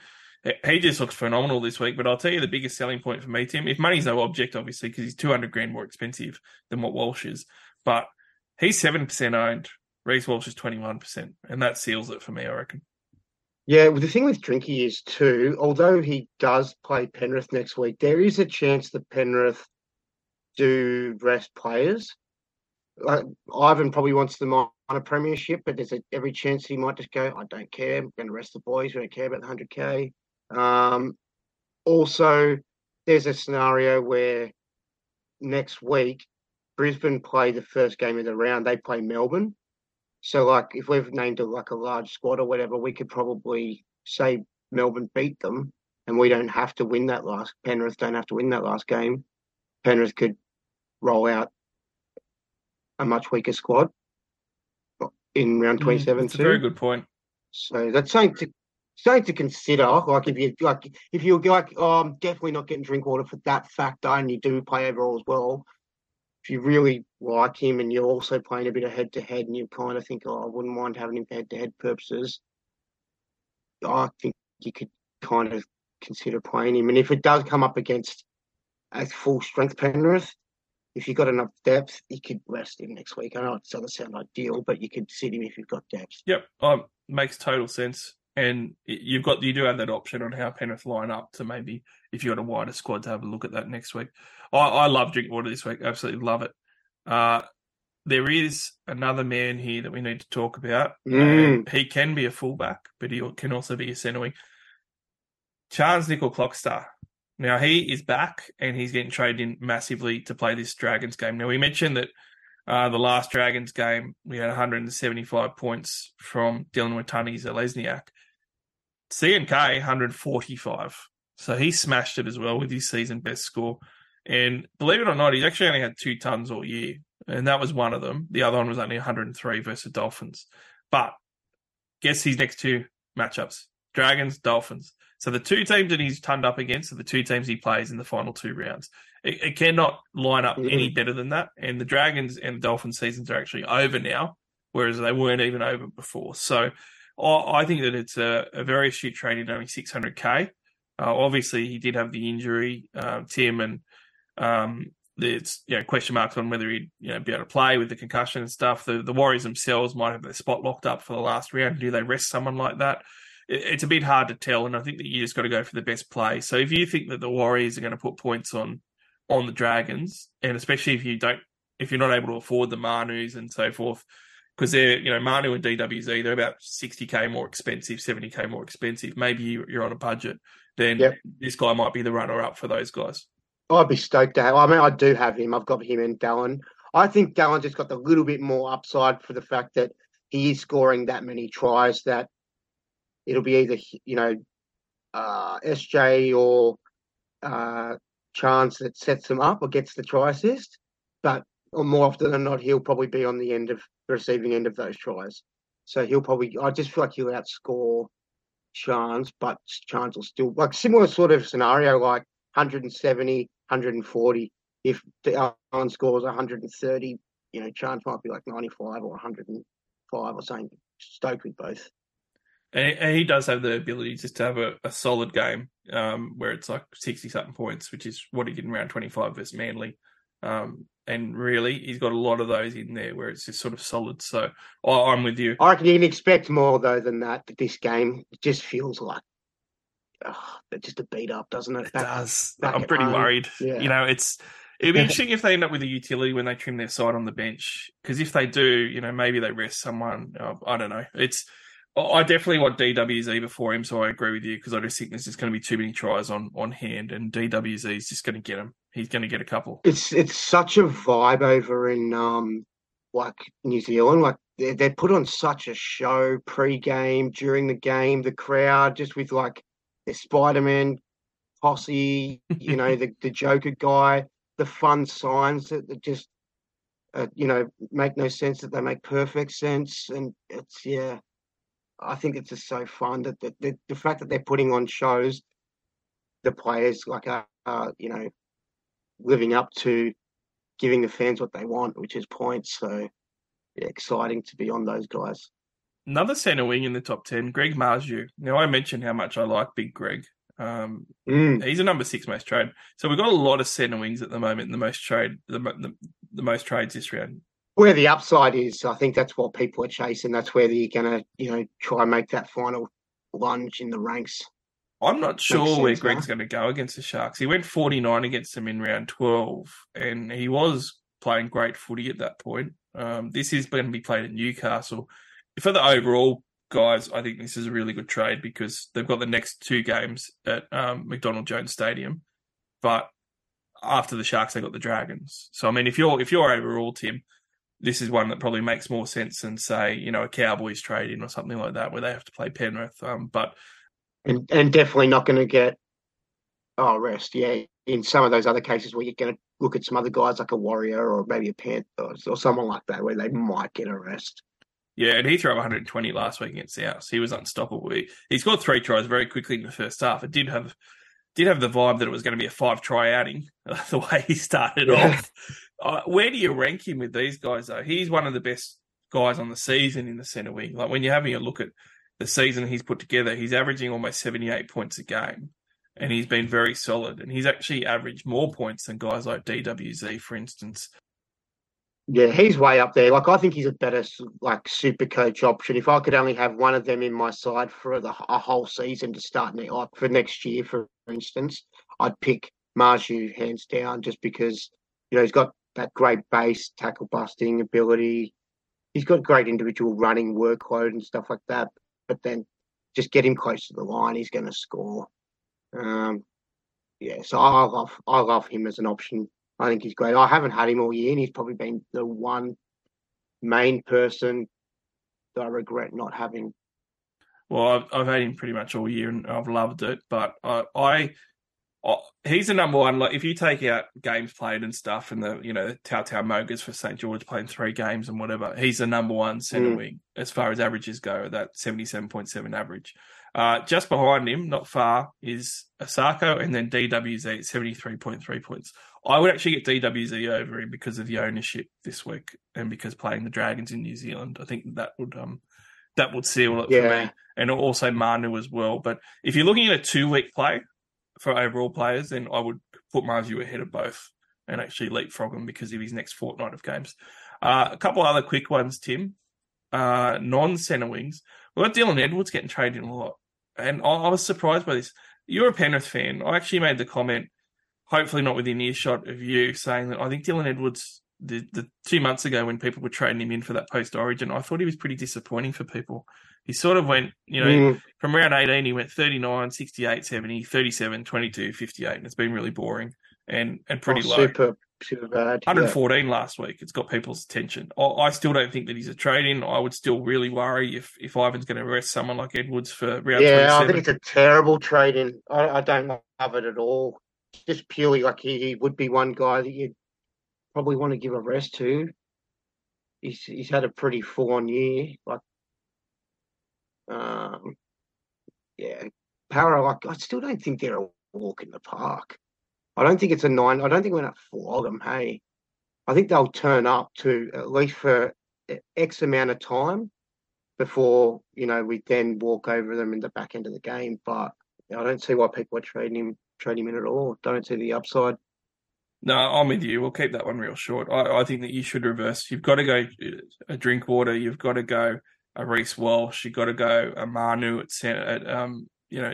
he just looks phenomenal this week. But I'll tell you the biggest selling point for me, Tim, if money's no object, obviously, because he's 200 grand more expensive than what Walsh is, but he's 7% owned. Reece Walsh is 21%. And that seals it for me, I reckon. Yeah, well, the thing with Drinky is too, although he does play Penrith next week, there is a chance that Penrith do rest players. Like Ivan probably wants them on, a premiership, but there's a, every chance he might just go, I don't care, I'm going to rest the boys, we don't care about the 100k. Um, also, there's a scenario where next week Brisbane play the first game of the round. They play Melbourne. So, like, if we've named a, like a large squad or whatever, we could probably say Melbourne beat them, and we don't have to win that last. Penrith don't have to win that last game. Penrith could roll out a much weaker squad in round twenty-seven It's Mm, a too. very good point. So that's something to something to consider. Like if you like if you're like, oh, I'm definitely not getting Drinkwater for that factor, and you do play overall as well. If you really like him and you're also playing a bit of head to head, and you kind of think, oh, I wouldn't mind having him for head to head purposes, I think you could kind of consider playing him. And if it does come up against a full strength Penrith, if you've got enough depth, you could rest him next week. I know it doesn't sound ideal, but you could sit him if you've got depth. Yep, um, makes total sense. And you've got you do have that option on how Penrith line up to maybe if you've got a wider squad to have a look at that next week. I, I love Drinkwater this week, absolutely love it. Uh, there is another man here that we need to talk about. Mm. He can be a fullback, but he can also be a centre wing. Charnze Nicoll-Klokstad. Now he is back and he's getting traded in massively to play this Dragons game. Now we mentioned that Uh, the last Dragons game, we had 175 points from Dallin Watene-Zelezniak. CNK, 145. So he smashed it as well with his season best score. And believe it or not, he's actually only had two tons all year. And that was one of them. The other one was only 103 versus Dolphins. But guess his next two matchups Dragons, Dolphins. So the two teams that he's turned up against are the two teams he plays in the final two rounds. It, it cannot line up mm-hmm. any better than that. And the Dragons and the Dolphins seasons are actually over now, whereas they weren't even over before. So I, I think that it's a, a, very astute trade at only 600k. Uh, obviously, he did have the injury, uh, Tim, and um, there's you know question marks on whether he'd you know be able to play with the concussion and stuff. The the Warriors themselves might have their spot locked up for the last round. Do they rest someone like that? It, it's a bit hard to tell, and I think that you just got to go for the best play. So if you think that the Warriors are going to put points on on the Dragons, and especially if you don't, if you're not able to afford the Manus and so forth, because they're you know Manu and DWZ they're about 60k more expensive, 70k more expensive. Maybe you're on a budget, then yep. this guy might be the runner up for those guys. I'd be stoked to have. I mean, I do have him. I've got him and Dallin. I think Dallin just got a little bit more upside for the fact that he is scoring that many tries that it'll be either you know uh, SJ or uh, Chance that sets them up or gets the try assist, but more often than not, he'll probably be on the end of the receiving end of those tries. So he'll probably. I just feel like he'll outscore Chance, but Chance will still like similar sort of scenario, like 170, 140. If the Allen scores 130, you know, chance might be like 95 or 105 or something. Stoked with both. And he does have the ability just to have a, a solid game um, where it's like 60 something points, which is what he did in round 25 versus Manly. Um, and really, he's got a lot of those in there where it's just sort of solid. So oh, I'm with you. I reckon you can expect more, though, than that. But this game it just feels like oh, just a beat up, doesn't it? Back, it does. I'm pretty home. worried. Yeah. You know, it's it'd be [laughs] interesting if they end up with a utility when they trim their side on the bench. Because if they do, you know, maybe they rest someone. Oh, I don't know. It's I definitely want DWZ before him, so I agree with you because I just think there's just going to be too many tries on on hand, and DWZ is just going to get him. He's going to get a couple. It's it's such a vibe over in um like New Zealand. Like they they put on such a show pre-game, during the game, the crowd just with like the Spider Man posse, you know, the, the Joker guy, the fun signs that, that just, uh, you know, make no sense, that they make perfect sense. And it's, yeah, I think it's just so fun that the, the, the fact that they're putting on shows, the players like are, uh, you know, living up to giving the fans what they want, which is points. So, yeah, exciting to be on those guys. Another centre wing in the top 10, Greg Marzhew. Now, I mentioned how much I like Big Greg. Um, mm. He's a number six most trade. So we've got a lot of centre wings at the moment, the most trade, the, the, the most trades this round. Where the upside is, I think that's what people are chasing. That's where you're going to, you know, try and make that final lunge in the ranks. I'm not sure sense, where Greg's going to go against the Sharks. He went 49 against them in round 12, and he was playing great footy at that point. Um, this is going to be played at Newcastle for the overall guys, I think this is a really good trade because they've got the next two games at um, McDonald Jones Stadium, but after the Sharks, they got the Dragons. So I mean, if you're if you're overall Tim, this is one that probably makes more sense than say you know a Cowboys trade in or something like that where they have to play Penrith. Um, but and and definitely not going to get oh rest. Yeah, in some of those other cases where you're going to look at some other guys like a Warrior or maybe a Panther or someone like that where they might get a rest. Yeah, and he threw up 120 last week against South. He was unstoppable. He, he scored three tries very quickly in the first half. It did have did have the vibe that it was going to be a five try outing [laughs] the way he started yeah. off. Uh, where do you rank him with these guys though? He's one of the best guys on the season in the centre wing. Like when you're having a look at the season he's put together, he's averaging almost 78 points a game, and he's been very solid. And he's actually averaged more points than guys like DWZ, for instance. Yeah, he's way up there. Like I think he's a better like super coach option. If I could only have one of them in my side for the a whole season to start like for next year, for instance, I'd pick Marzhew hands down just because you know he's got that great base tackle busting ability. He's got great individual running workload and stuff like that. But then just get him close to the line, he's going to score. Um, yeah, so I love I love him as an option I think he's great. I haven't had him all year, and he's probably been the one main person that I regret not having. Well, I've, I've had him pretty much all year, and I've loved it. But I, I, I he's the number one. Like if you take out games played and stuff, and the you know Tautau Mogas for St George playing three games and whatever, he's the number one centre Mm. wing as far as averages go. That seventy-seven point seven average. Uh, just behind him, not far, is Isaako, and then DWZ at seventy-three point three points. I would actually get DWZ over him because of the ownership this week, and because playing the Dragons in New Zealand. I think that would um that would seal it for me, and also Manu as well. But if you're looking at a two-week play for overall players, then I would put Marzhew ahead of both and actually leapfrog him because of his next fortnight of games. Uh, a couple other quick ones, Tim. Uh, non-center wings. We've got Dylan Edwards getting traded in a lot, and I, I was surprised by this. You're a Penrith fan. I actually made the comment, hopefully not within earshot of you, saying that I think Dylan Edwards, the, the two months ago when people were trading him in for that post origin, I thought he was pretty disappointing for people. He sort of went, you know, Mm, from round 18, he went 39, 68, 70, 37, 22, 58. And it's been really boring and, and pretty oh, low. Super, super bad. Yeah. 114 last week. It's got people's attention. I, I still don't think that he's a trade in. I would still really worry if, if Ivan's going to arrest someone like Edwards for round Yeah, 27. I think it's a terrible trade in. I, I don't love it at all. Just purely like he, he would be one guy that you'd probably want to give a rest to. He's he's had a pretty full on year. Like um yeah. Para like I still don't think they're a walk in the park. I don't think it's a nine I don't think we're gonna flog them, hey. I think they'll turn up to at least for X amount of time before you know we then walk over them in the back end of the game. But I don't see why people are trading him trading him in at all. Don't see the upside. No, I'm with you. We'll keep that one real short. I, I think that you should reverse. You've got to go a Drinkwater. You've got to go a Reece Walsh. You've got to go a Manu at at, um, you know,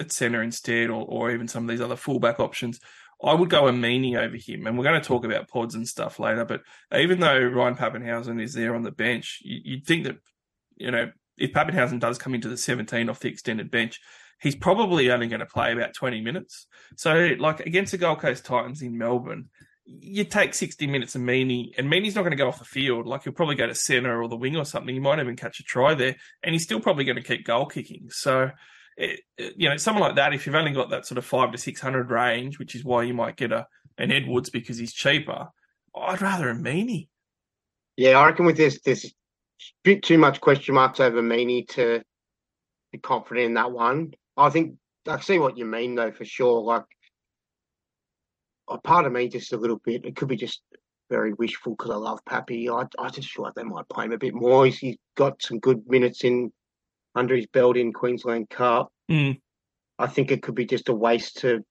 at center instead, or, or even some of these other fullback options. I would go a Meaney over him, and we're going to talk about pods and stuff later. But even though Ryan Papenhuyzen is there on the bench, you, you'd think that, you know, if Pappenhausen does come into the 17 off the extended bench, he's probably only going to play about 20 minutes. So, like against the Gold Coast Titans in Melbourne, you take 60 minutes of Meaney, and Meaney's not going to go off the field. Like he'll probably go to centre or the wing or something. He might even catch a try there, and he's still probably going to keep goal kicking. So, it, it- you know, someone like that, if you've only got that sort of five to 600 range, which is why you might get a an Edwards because he's cheaper, I'd rather a Meaney. Yeah, I reckon with this there's bit too much question marks over Meaney to be confident in that one. I think I see what you mean though for sure. Like a part of me just a little bit. It could be just very wishful because I love Pappy. I I just feel like they might play him a bit more. He's, he's got some good minutes in under his belt in Queensland Cup. Mm. I think it could be just a waste to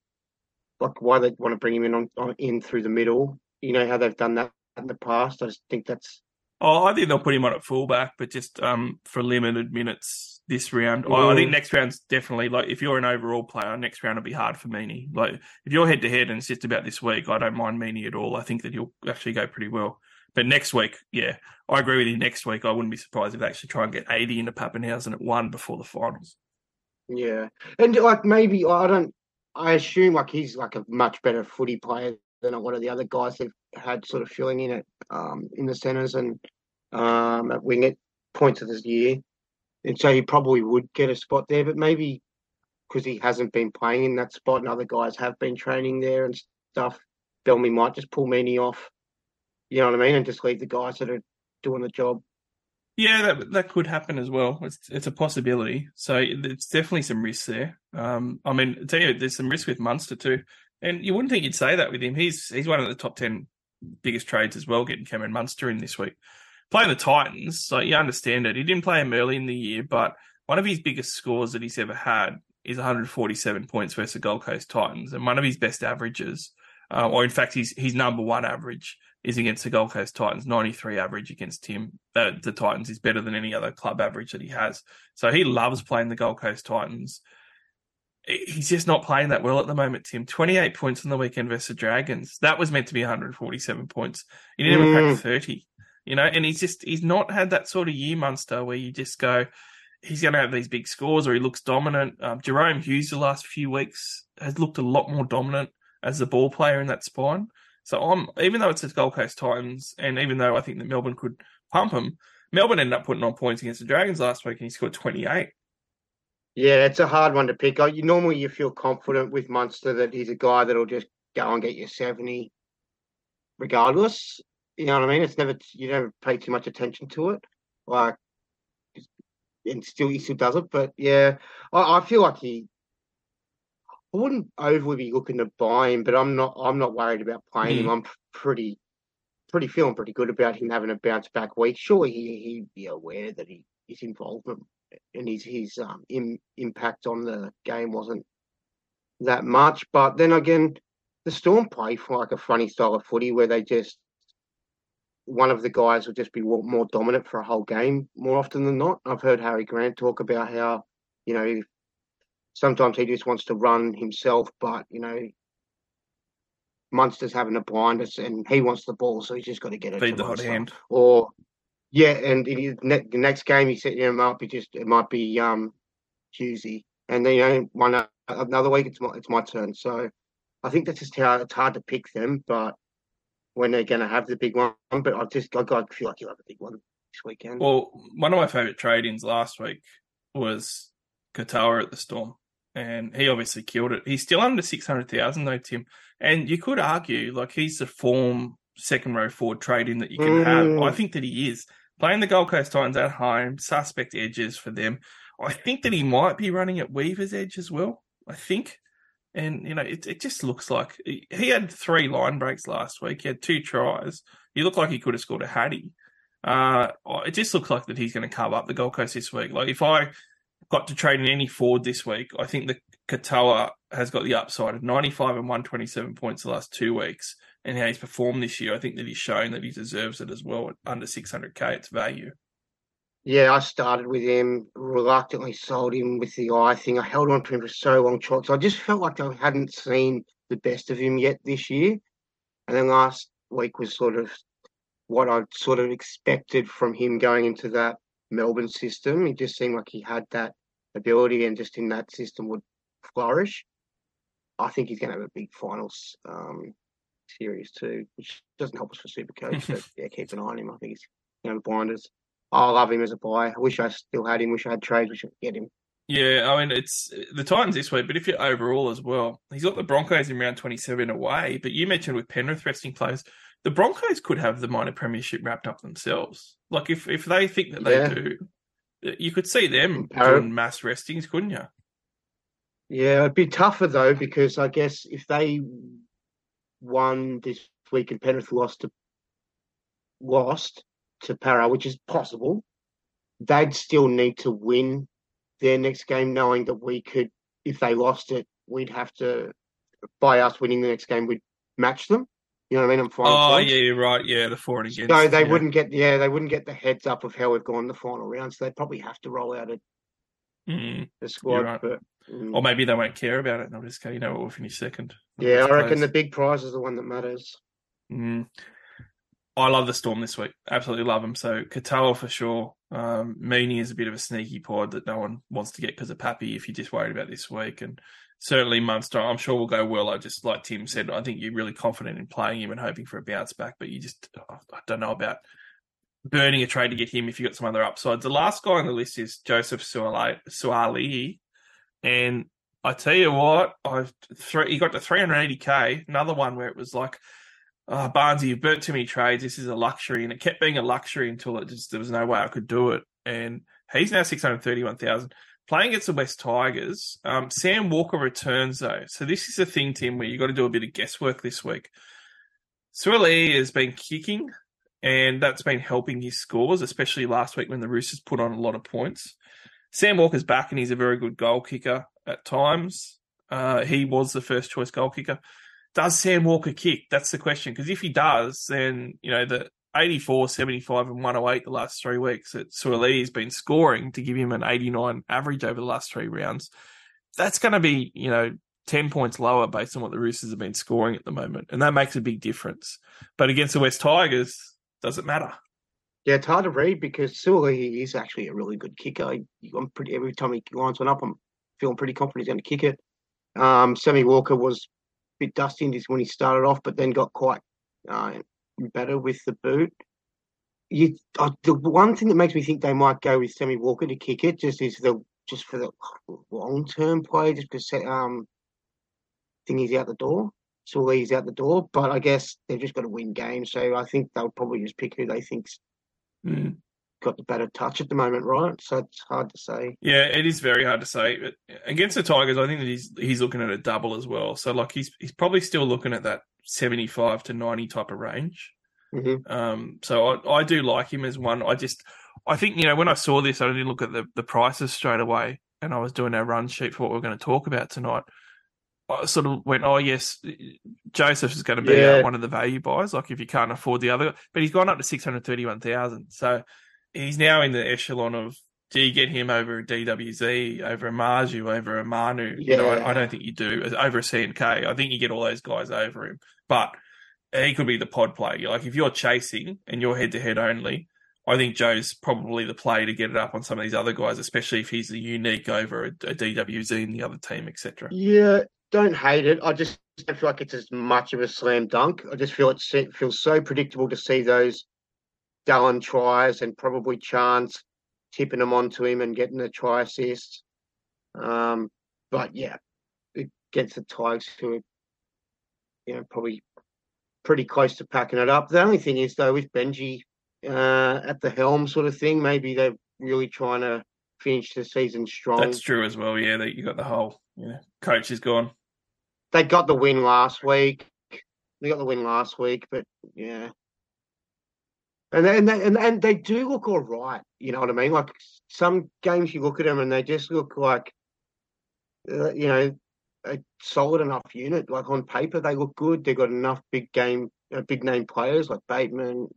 like why they want to bring him in on, on in through the middle. You know how they've done that in the past. I just think that's Oh, I think they'll put him on at fullback, but just um, for limited minutes this round. I, I think Mm. next round's definitely like if you're an overall player, next round will be hard for Meaney. Like if you're head to head and it's just about this week, I don't mind Meaney at all. I think that he'll actually go pretty well. But next week, yeah, I agree with you. Next week, I wouldn't be surprised if they actually try and get 80 into Papenhuyzen at one before the finals. Yeah, and like maybe I don't. I assume like he's like a much better footy player than a lot of the other guys they've had sort of filling in it um, in the centres and um, at wing at points of this year, and so he probably would get a spot there. But maybe because he hasn't been playing in that spot and other guys have been training there and stuff, Bellamy might just pull Meaney off. You know what I mean, and just leave the guys that are doing the job. Yeah, that that could happen as well. It's it's a possibility. So it's definitely some risks there. Um, I mean, tell you, there's some risk with Munster too, and you wouldn't think you'd say that with him. He's he's one of the top ten biggest trades as well, getting Cameron Munster in this week. Playing the Titans, so you understand it. He didn't play him early in the year, but one of his biggest scores that he's ever had is 147 points versus the Gold Coast Titans, and one of his best averages, uh, or in fact, his his number one average is against the Gold Coast Titans. 93 average against him. Uh, the Titans is better than any other club average that he has. So he loves playing the Gold Coast Titans. He's just not playing that well at the moment, Tim. 28 points on the weekend versus the Dragons. That was meant to be 147 points. He didn't even Mm. crack 30. You know, and he's just he's not had that sort of year, Munster, where you just go, he's going to have these big scores or he looks dominant. Um, Jahrome Hughes the last few weeks has looked a lot more dominant as the ball player in that spine. So I'm even though it's the Gold Coast Titans, and even though I think that Melbourne could pump him, Melbourne ended up putting on points against the Dragons last week, and he scored 28. Yeah, it's a hard one to pick. I, you normally you feel confident with Munster that he's a guy that'll just go and get you seventy, regardless. You know what I mean? It's never you never pay too much attention to it, like, and still he still does it. But yeah, I, I feel like he. I wouldn't overly be looking to buy him, but I'm not. I'm not worried about playing him. I'm pretty, pretty feeling pretty good about him having a bounce back week. Sure, he he'd be aware that he his involvement and his his um im, impact on the game wasn't that much. But then again, the Storm play for like a funny style of footy where they just one of the guys will just be more, dominant for a whole game more often than not. I've heard Harry Grant talk about how you know sometimes he just wants to run himself, but you know. Munster's having a blind us and he wants the ball, so he's just got to get it. Feed the hot hand. Or yeah, and is, ne- the next game he said, you know, it might be just it might be um Tuesday, and then you know one another week it's my it's my turn. So I think that's just how it's hard to pick them, but when they're going to have the big one, but I just I, I feel like you'll have a big one this weekend. Well, one of my favourite trade-ins last week was Katoa at the Storm, and he obviously killed it. He's still under six hundred thousand though, Tim. And you could argue like he's the form second row forward trade-in that you can have. Mm. I think that he is playing the Gold Coast Titans at home, suspect edges for them. I think that he might be running at Weaver's edge as well. I think. And you know, it it just looks like he had three line breaks last week. He had two tries. He looked like he could have scored a hattie. Uh, it just looks like that he's going to carve up the Gold Coast this week. Like if I got to trade in any forward this week, I think the Katoa has got the upside of 95 and 127 points the last two weeks, and how he's performed this year. I think that he's shown that he deserves it as well under 600k. It's value. Yeah, I started with him, reluctantly sold him with the eye thing. I held on to him for so long, shots. I just felt like I hadn't seen the best of him yet this year. And then last week was sort of what I'd sort of expected from him going into that Melbourne system. He just seemed like he had that ability and just in that system would flourish. I think he's going to have a big finals um, series too, which doesn't help us for Supercoach. [laughs] but yeah, keep an eye on him. I think he's you know the blinders. I love him as a buy. I wish I still had him. Wish I had trades. Wish I could get him. Yeah, I mean it's the Titans this week, but if you're overall as well, he's got the Broncos in round 27 away. But you mentioned with Penrith resting players, the Broncos could have the minor premiership wrapped up themselves. Like if if they think that they Yeah. do, you could see them doing mass restings, couldn't you? Yeah, it'd be tougher though because I guess if they won this week and Penrith lost to lost to Para, which is possible, they'd still need to win their next game, knowing that we could, if they lost it, we'd have to by us winning the next game, we'd match them. You know what I mean? I'm fine. Oh yeah, you're right. Yeah, the for and against. So they yeah. wouldn't get yeah, they wouldn't get the heads up of how we've gone the final round. So they'd probably have to roll out a, Mm. a squad. right. But mm. Or maybe they won't care about it. and They'll just go, you know, what, we'll finish second. yeah, I reckon the big prize is the one that matters. Mm. I love the Storm this week. Absolutely love them. So Katoa for sure. Um, Meaney is a bit of a sneaky pod that no one wants to get because of Pappy if you're just worried about this week. And certainly Munster, I'm sure will go well. I just like Tim said, I think you're really confident in playing him and hoping for a bounce back, but you just I don't know about burning a trade to get him if you got some other upsides. The last guy on the list is Joseph Suaalii, and I tell you what, I three, he got to 380k. Another one where it was like, oh, Barnesy, you've burnt too many trades. This is a luxury, and it kept being a luxury until it just there was no way I could do it. And he's now 631,000. Playing against the West Tigers, um, Sam Walker returns though. So this is the thing, Tim, where you've got to do a bit of guesswork this week. Suaalii has been kicking, and that's been helping his scores, especially last week when the Roosters put on a lot of points. Sam Walker's back, and he's a very good goal kicker at times. Uh, he was the first choice goal kicker. Does Sam Walker kick? That's the question. Because if he does, then, you know, the 84, 75, and 108 the last three weeks that Suaalii has been scoring to give him an 89 average over the last three rounds, that's going to be, you know, 10 points lower based on what the Roosters have been scoring at the moment. And that makes a big difference. But against the West Tigers, does it matter? Yeah, it's hard to read because Suli is actually a really good kicker. I'm pretty every time he lines one up, I'm feeling pretty confident he's going to kick it. Um, Sammy Walker was bit dusty in this when he started off, but then got quite uh, better with the boot. You, uh, the one thing that makes me think they might go with Sammy Walker to kick it just is the just for the long term play, just because um, think he's out the door. So he's out the door, but I guess they've just got to win games. So I think they'll probably just pick who they think's Mm. Got the better touch at the moment, right? So it's hard to say. Yeah, it is very hard to say. But against the Tigers, I think that he's he's looking at a double as well. So like he's he's probably still looking at that seventy five to ninety type of range. hmm Um, so I, I do like him as one. I just I think you know when I saw this, I didn't look at the the prices straight away, and I was doing our run sheet for what we are going to talk about tonight. I sort of went, oh yes, Joseph is going to be Yeah. uh, one of the value buys. Like if you can't afford the other, but he's gone up to six hundred thirty one thousand. So he's now in the echelon of. Do you get him over a DWZ, over a Marzhew, over a Manu? You know, I, I don't think you do. Over a CNK, I think you get all those guys over him. But he could be the pod play. Like if you're chasing and you're head to head only, I think Joe's probably the play to get it up on some of these other guys, especially if he's a unique over a, a DWZ in the other team, etc. Yeah, don't hate it. I just don't feel like it's as much of a slam dunk. I just feel it feels so predictable to see those Dallin tries and probably Chance tipping them onto him and getting the try assist. Um, but yeah, against the Tigers who are, you know, probably pretty close to packing it up. The only thing is though, with Benji uh, at the helm sort of thing, maybe they're really trying to finish the season strong. That's true as well. Yeah, that you got the whole you know, coach is gone. they got the win last week. They got the win last week, but yeah. And they, and they, and, and they do look all right. You know what I mean? Like some games, you look at them and they just look like, uh, you know, a solid enough unit. Like on paper, they look good. They've got enough big game, uh, big name players like Bateman,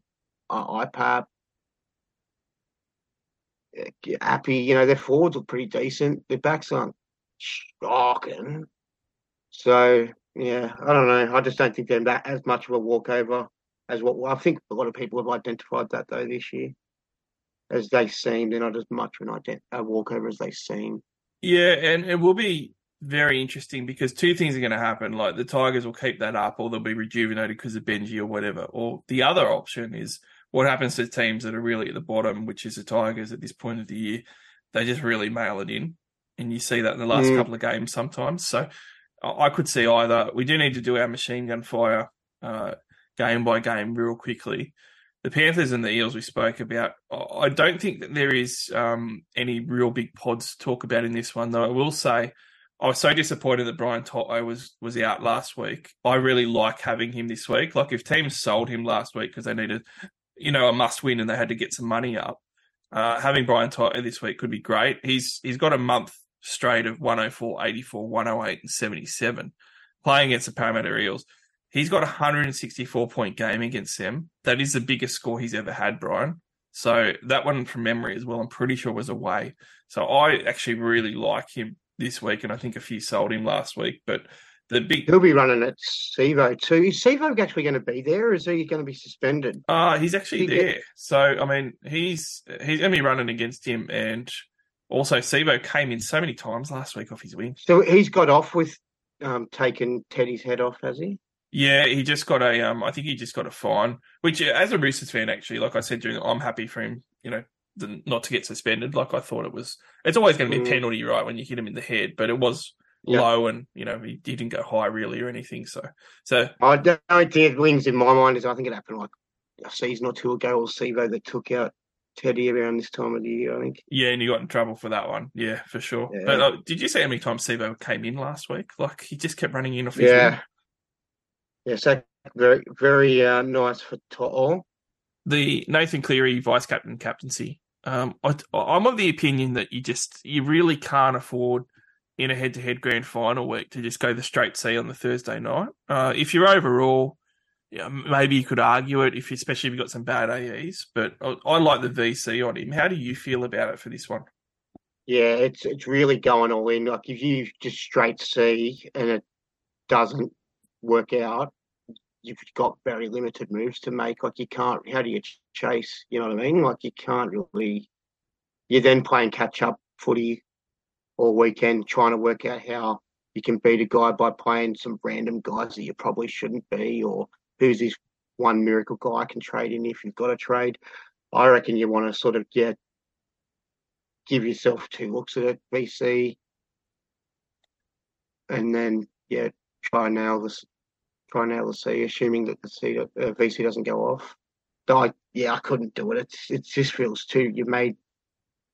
uh, IPAP, uh, Appy. You know, their forwards look pretty decent. Their backs aren't shocking. So yeah, I don't know. I just don't think they're that as much of a walkover as what well, I think a lot of people have identified that though this year. As they seem, they're not as much of an a walkover as they seem. Yeah, and it will be very interesting because two things are going to happen. Like the Tigers will keep that up, or they'll be rejuvenated because of Benji or whatever. Or the other option is what happens to teams that are really at the bottom, which is the Tigers at this point of the year. They just really mail it in, and you see that in the last Mm. couple of games sometimes. So I I could see either. We do need to do our machine gun fire uh, game by game real quickly. The Panthers and the Eels we spoke about. I don't think that there is um, any real big pods to talk about in this one, though. I will say I was so disappointed that Brian To'o was was out last week. I really like having him this week. Like if teams sold him last week because they needed, you know, a must win and they had to get some money up, uh, having Brian To'o this week could be great. He's he's got a month straight of 104, 84, 108, and 77 playing against the Parramatta Eels. He's got a 164 point game against them. That is the biggest score he's ever had, Brian. So that one from memory as well, I'm pretty sure was away. So I actually really like him this week, and I think a few sold him last week. But the big, He'll be running at Sivo too. Is Sivo actually going to be there? Or is he going to be suspended? uh he's actually He- there. So I mean, he's he's going to be running against him, and also Sivo came in so many times last week off his wing. So he's got off with um, taking Teddy's head off, has he? Yeah, he just got a um. I think he just got a fine. Which, uh, as a Roosters fan, actually, like I said during, I'm happy for him. You know, the, not to get suspended. Like I thought it was. It's always going to be a Mm. penalty, right, when you hit him in the head. But it was Yeah. low, and you know he, he didn't go high really or anything. So, so I don't think it wins in my mind. Is I think it happened like a season or two ago, or Sivo that took out Teddy around this time of the year. I think. yeah, and he got in trouble for that one. Yeah, for sure. Yeah. But uh, did you see how many times Sivo came in last week? Like he just kept running in off his Yeah. So very very uh, nice for To'o. the Nathan Cleary vice captain captaincy. Um, I, I'm of the opinion that you just you really can't afford in a head-to-head grand final week to just go the straight C on the Thursday night. Uh, if you're overall, yeah, maybe you could argue it if especially if you've got some bad AEs. But I, I like the VC on him. How do you feel about it for this one? Yeah, it's it's really going all in. Like if you just straight C and it doesn't work out, you've got very limited moves to make. Like you can't. How do you ch- chase? You know what I mean? Like you can't really. You're then playing catch up footy all weekend, trying to work out how you can beat a guy by playing some random guys that you probably shouldn't be, or who's this one miracle guy I can trade in if you've got a trade. I reckon you want to sort of get give yourself two looks at it, VC, and then yeah, try and nail this, try and nail the C, assuming that the C uh, VC doesn't go off. I yeah, I couldn't do it. It's it just feels too you made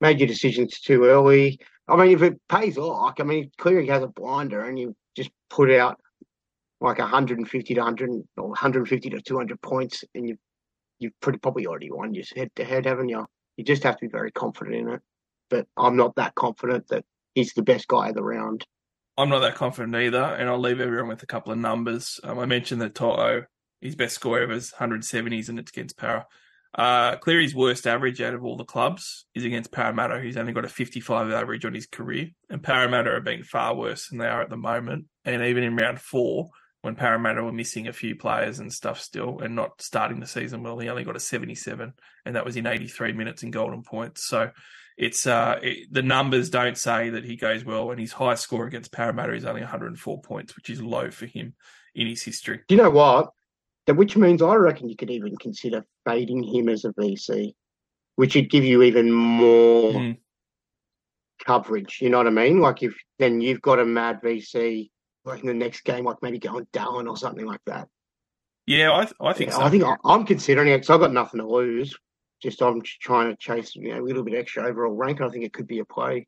made your decisions too early. I mean, if it pays off, like I mean, Cleary has a blinder, and you just put out like 150 to 100 or 150 to 200 points, and you you've pretty probably already won just head to head, haven't you? You just have to be very confident in it. But I'm not that confident that he's the best guy of the round. I'm not that confident either, and I'll leave everyone with a couple of numbers. Um, I mentioned that To'o, his best score ever is 170s, and it's against Para. Uh, Cleary's worst average out of all the clubs is against Parramatta, who's only got a 55 average on his career. And Parramatta have been far worse than they are at the moment. And even in round four, when Parramatta were missing a few players and stuff still and not starting the season well. He only got a 77, and that was in 83 minutes in golden points. So it's uh, it, the numbers don't say that he goes well, and his high score against Parramatta is only 104 points, which is low for him in his history. Do you know what? That which means I reckon you could even consider fading him as a VC, which would give you even more Mm. coverage. You know what I mean? Like if then you've got a mad VC like in the next game, like maybe going Dallin or something like that. Yeah, I, th- I think Yeah, so. I think I, I'm considering it because I've got nothing to lose. Just I'm trying to chase you know, a little bit extra overall rank. I think it could be a play,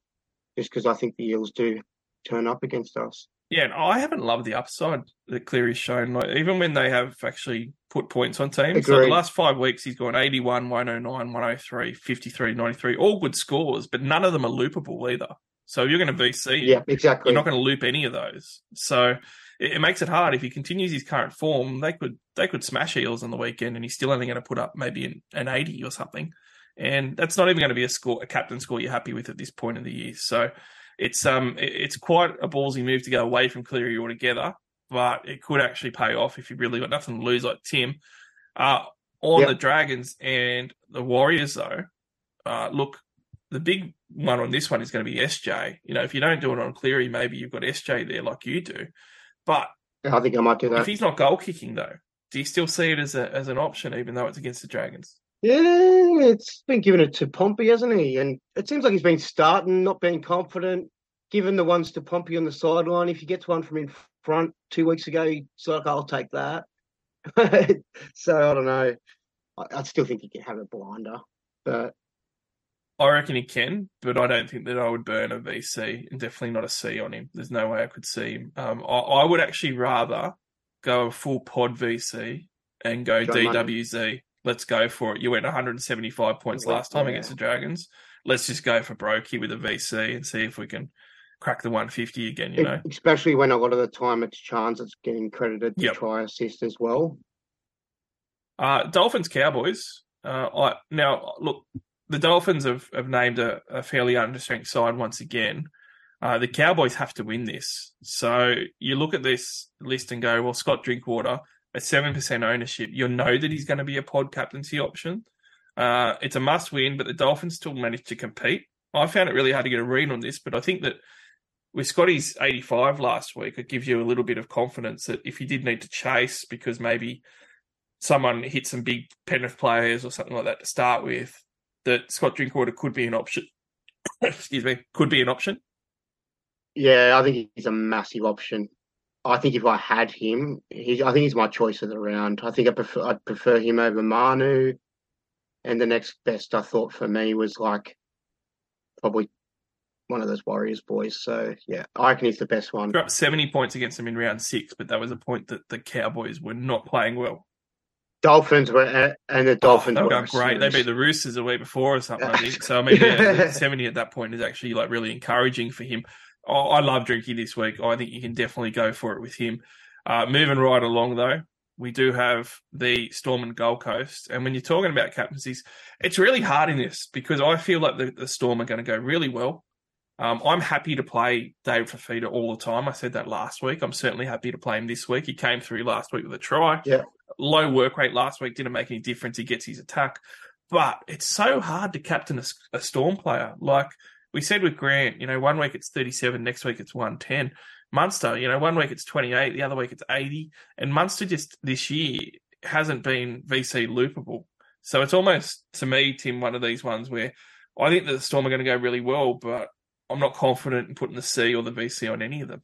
just because I think the Eels do turn up against us. Yeah, and I haven't loved the upside that Cleary's shown. Like even when they have actually put points on teams, so the last five weeks he's gone 81, 109, 103, 53, 93, all good scores, but none of them are loopable either. So you're going to VC, Yeah, exactly. you're not going to loop any of those. So it, it makes it hard. If he continues his current form, they could they could smash Eels on the weekend, and he's still only going to put up maybe an, an 80 or something. And that's not even going to be a score, a captain score you're happy with at this point of the year. So it's um it- it's quite a ballsy move to go away from Cleary altogether, but it could actually pay off if you've really got nothing to lose, like Tim. Uh, on Yep. the Dragons and the Warriors, though, uh, look, the big one on this one is going to be SJ. You know, if you don't do it on Cleary, maybe you've got SJ there like you do. But I think I might do that. if he's not goal kicking, though, do you still see it as a as an option, even though it's against the Dragons? Yeah, it's been given it to Pompey, hasn't he? And it seems like he's been starting, not being confident, giving the ones to Pompey on the sideline. If he gets one from in front two weeks ago, he's like, I'll take that. [laughs] so I don't know. I, I still think he can have a blinder, but I reckon he can, but I don't think that I would burn a VC and definitely not a C on him. There's no way I could see him. Um, I, I would actually rather go a full pod VC and go money. DWZ. Let's go for it. You went 175 points last time yeah. against the Dragons. Let's just go for Brokey with a VC and see if we can crack the 150 again, you know? especially when a lot of the time it's Chance that's getting credited to Yep. try assist as well. Uh, Dolphins Cowboys. Uh, I now look. The Dolphins have, have named a, a fairly understrength side once again. Uh, the Cowboys have to win this. So you look at this list and go, well, Scott Drinkwater at seven percent ownership. You'll know that he's going to be a pod captaincy option. Uh, it's a must win, but the Dolphins still managed to compete. I found it really hard to get a read on this, but I think that with Scotty's 85 last week, it gives you a little bit of confidence that if he did need to chase because maybe someone hit some big Penrith players or something like that to start with, that Scott Drinkwater could be an option. [coughs] Excuse me, could be an option. Yeah, I think he's a massive option. I think if I had him, he's, I think he's my choice of the round. I think I prefer, I'd prefer him over Manu. And the next best I thought for me was like probably one of those Warriors boys. So yeah, I reckon he's the best one. They're up 70 points against them in round six, but that was a point that the Cowboys were not playing well. Dolphins were, and the Dolphins oh, they were great. They beat the Roosters a week before or something, I think. So, I mean, yeah, [laughs] 70 at that point is actually like really encouraging for him. Oh, I love Drinky this week. I think you can definitely go for it with him. Uh, moving right along, though, we do have the Storm and Gold Coast. And when you're talking about captaincies, it's really hard in this because I feel like the, the Storm are going to go really well. Um, I'm happy to play Dave Fifita all the time. I said that last week. I'm certainly happy to play him this week. He came through last week with a try. Yeah. Low work rate last week didn't make any difference. He gets his attack. But it's so hard to captain a, a Storm player. Like we said with Grant, you know, one week it's 37, next week it's 110. Munster, you know, one week it's 28, the other week it's 80. And Munster just this year, hasn't been VC loopable. So it's almost to me, Tim, one of these ones where I think that the Storm are going to go really well, but I'm not confident in putting the C or the VC on any of them.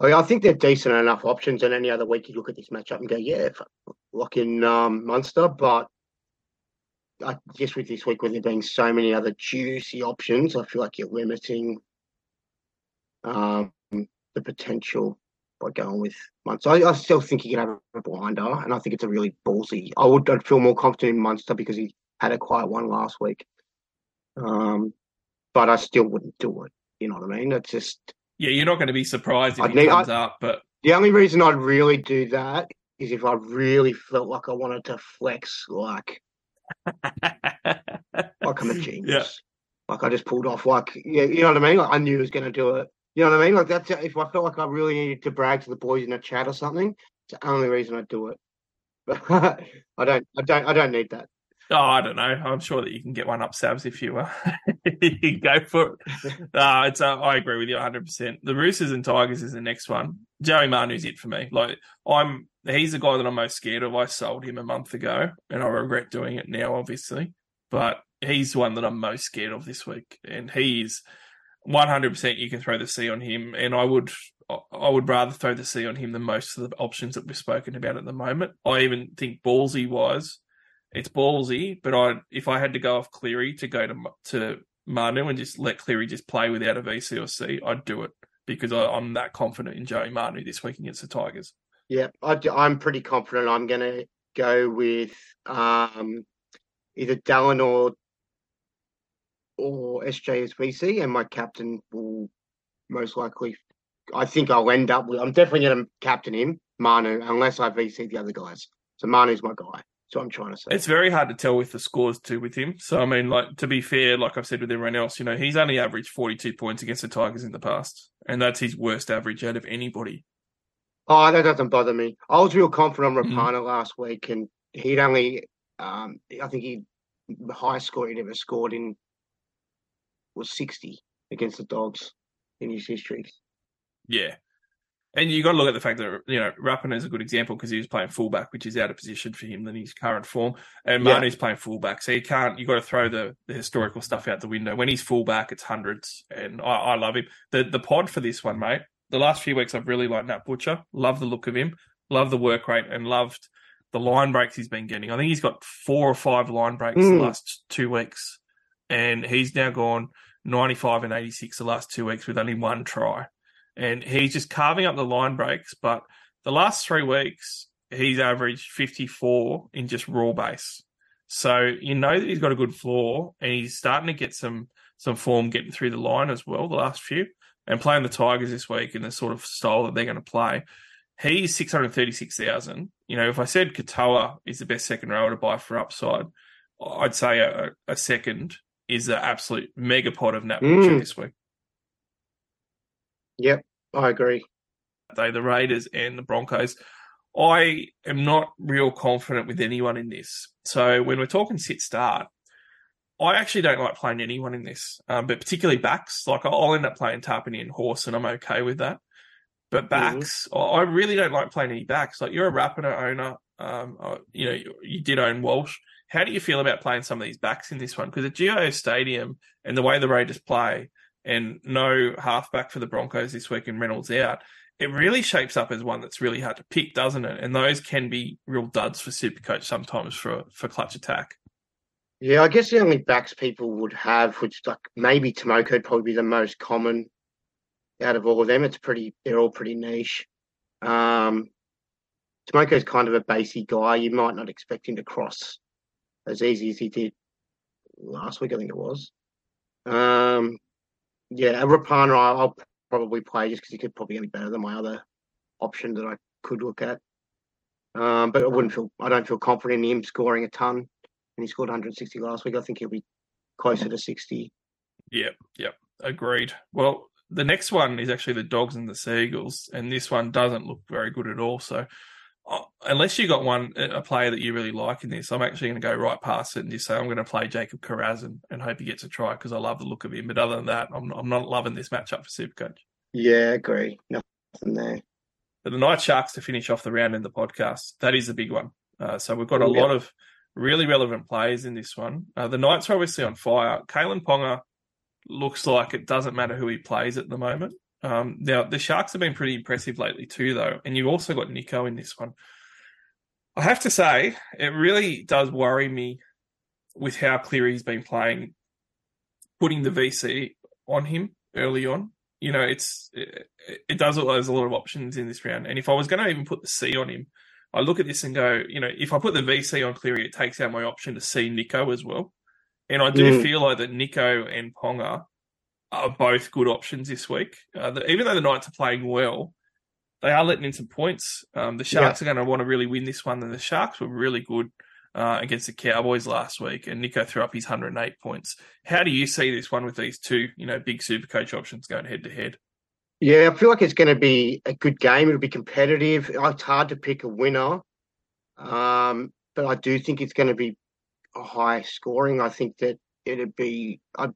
I, I think they're decent enough options, and any other week you look at this matchup and go, yeah, lock in um, Munster. But I, just with this week, with there being so many other juicy options, I feel like you're limiting um, the potential by going with Munster. I, I, still think he can have a blinder, and I think it's a really ballsy. I would I'd feel more confident in Munster because he had a quiet one last week. Um, but I still wouldn't do it. You know what I mean? It's just yeah, you're not going to be surprised if I'd he need- comes I- up, but the only reason I'd really do that is if I really felt like I wanted to flex, like [laughs] like I'm a genius. Like I just pulled off, like yeah, you know what I mean. Like I knew he was going to do it. You know what I mean? Like that's if I felt like I really needed to brag to the boys in a chat or something. It's the only reason I'd do it. But [laughs] I don't, I don't, I don't need that. Oh, I don't know. I'm sure that you can get one up, Sabs, if you uh, [laughs] you go for it. Uh, it's uh, I agree with you 100. percent The Roosters and Tigers is the next one. Joey Manu's it for me. Like I'm, he's the guy that I'm most scared of. I sold him a month ago, and I regret doing it now, obviously. But he's the one that I'm most scared of this week, and he's 100. percent You can throw the C on him, and I would. I would rather throw the C on him than most of the options that we've spoken about at the moment. I even think ballsy wise, it's ballsy, but I if I had to go off Cleary to go to to Manu and just let Cleary just play without a VC or C, I'd do it because I, I'm that confident in Joey Manu this week against the Tigers. Yeah, I, am pretty confident. I'm going to go with um, either Dallin or or SJ as VC, and my captain will most likely. I think I'll end up with. I'm definitely going to captain him, Manu, unless I VC the other guys. So Manu's my guy. What I'm trying to say. It's very hard to tell with the scores too with him. So I mean, like to be fair, like I've said with everyone else, you know, he's only averaged 42 points against the Tigers in the past, and that's his worst average out of anybody. Oh, that doesn't bother me. I was real confident on Mhm. Rapana last week, and he'd only, um, I think he the highest score he'd ever scored in was 60 against the Dogs in his history. Yeah. And you got to look at the fact that you know Rapana is a good example because he was playing fullback, which is out of position for him than his current form. And Yeah. Manu's playing fullback, so you can't. You got to throw the, the historical stuff out the window. When he's fullback, it's hundreds, and I, I love him. The the pod for this one, mate. The last few weeks, I've really liked Nat Butcher. Love the look of him. Love the work rate, and loved the line breaks he's been getting. I think he's got four or five line breaks Mm. the last two weeks, and he's now gone ninety five and eighty six the last two weeks with only one try and he's just carving up the line breaks. But the last three weeks, he's averaged 54 in just raw base. So you know that he's got a good floor, and he's starting to get some some form getting through the line as well. The last few, and playing the Tigers this week in the sort of style that they're going to play. He's 636,000. You know, if I said Katoa is the best second rower to buy for upside, I'd say a, a second is an absolute mega pot of Nat Mm. this week. Yep, I agree. they the Raiders and the Broncos. I am not real confident with anyone in this. So when we're talking sit start, I actually don't like playing anyone in this, um, but particularly backs. Like I'll end up playing Tapine and Horse, and I'm okay with that. But backs, I I really don't like playing any backs. Like you're a Rapana owner, um, you know, you, you did own Walsh. How do you feel about playing some of these backs in this one? Because at GIO Stadium and the way the Raiders play, and no halfback for the Broncos this week and Reynolds out, it really shapes up as one that's really hard to pick, doesn't it? And those can be real duds for Supercoach sometimes for for clutch attack. Yeah, I guess the only backs people would have, which like maybe Timoko would probably be the most common out of all of them. It's pretty, they're all pretty niche. Um, Timoko's kind of a basic guy. You might not expect him to cross as easy as he did last week, I think it was. Um, yeah, Rapana, I'll probably play just because he could probably be better than my other option that I could look at. Um, but I wouldn't feel, I don't feel confident in him scoring a ton and he scored 160 last week. I think he'll be closer to 60. Yep, yep, agreed. Well, the next one is actually the Dogs and the Seagulls, and this one doesn't look very good at all. So, unless you got one a player that you really like in this, I'm actually going to go right past it and just say I'm going to play Jacob Carrazin and hope he gets a try because I love the look of him. But other than that, I'm I'm not loving this matchup for Supercoach. Yeah, agree. Nothing there. But the Night Sharks to finish off the round in the podcast, that is a big one. Uh, so we've got a Oh, yeah. lot of really relevant players in this one. Uh, the Knights are obviously on fire. Kalyn Ponga looks like it doesn't matter who he plays at the moment. Um, now the Sharks have been pretty impressive lately too, though, and you've also got Nicho in this one. I have to say, it really does worry me with how Cleary's been playing, putting the VC on him early on. You know, it's it, it does look like there's a lot of options in this round. And if I was going to even put the C on him, I look at this and go, you know, if I put the VC on Cleary, it takes out my option to see Nicho as well. And I do Mm. feel like that Nicho and Ponga are both good options this week. Uh, the, even though the Knights are playing well, they are letting in some points. Um, the Sharks are going to want to really win this one. And the Sharks were really good uh, against the Cowboys last week, and Nicho threw up his 108 points. How do you see this one with these two, you know, big super coach options going head to head? Yeah, I feel like it's going to be a good game. It'll be competitive. It's hard to pick a winner, um, but I do think it's going to be a high scoring. I think that it'd be I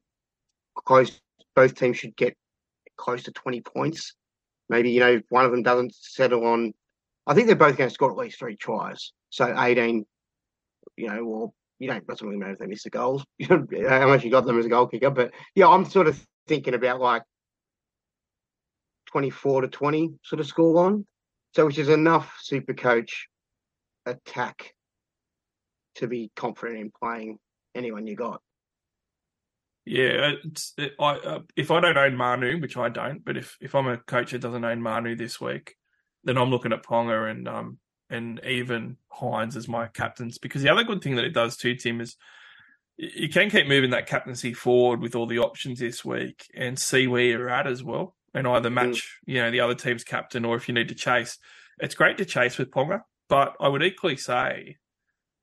close. Both teams should get close to twenty points. Maybe you know one of them doesn't settle on. I think they're both going to score at least three tries. So eighteen, you know, or you don't, doesn't really matter if they miss the goals. [laughs] How much you got them as a goal kicker, but yeah, I'm sort of thinking about like 24 to 20 sort of score line. So, which is enough super coach attack to be confident in playing anyone you got. Yeah, it's, it, I, uh, if I don't own Manu, which I don't, but if, if I'm a coach that doesn't own Manu this week, then I'm looking at Ponga and um and even Hynes as my captains. Because the other good thing that it does too, Tim, is you can keep moving that captaincy forward with all the options this week and see where you're at as well, and either match you know the other team's captain or if you need to chase. It's great to chase with Ponga, but I would equally say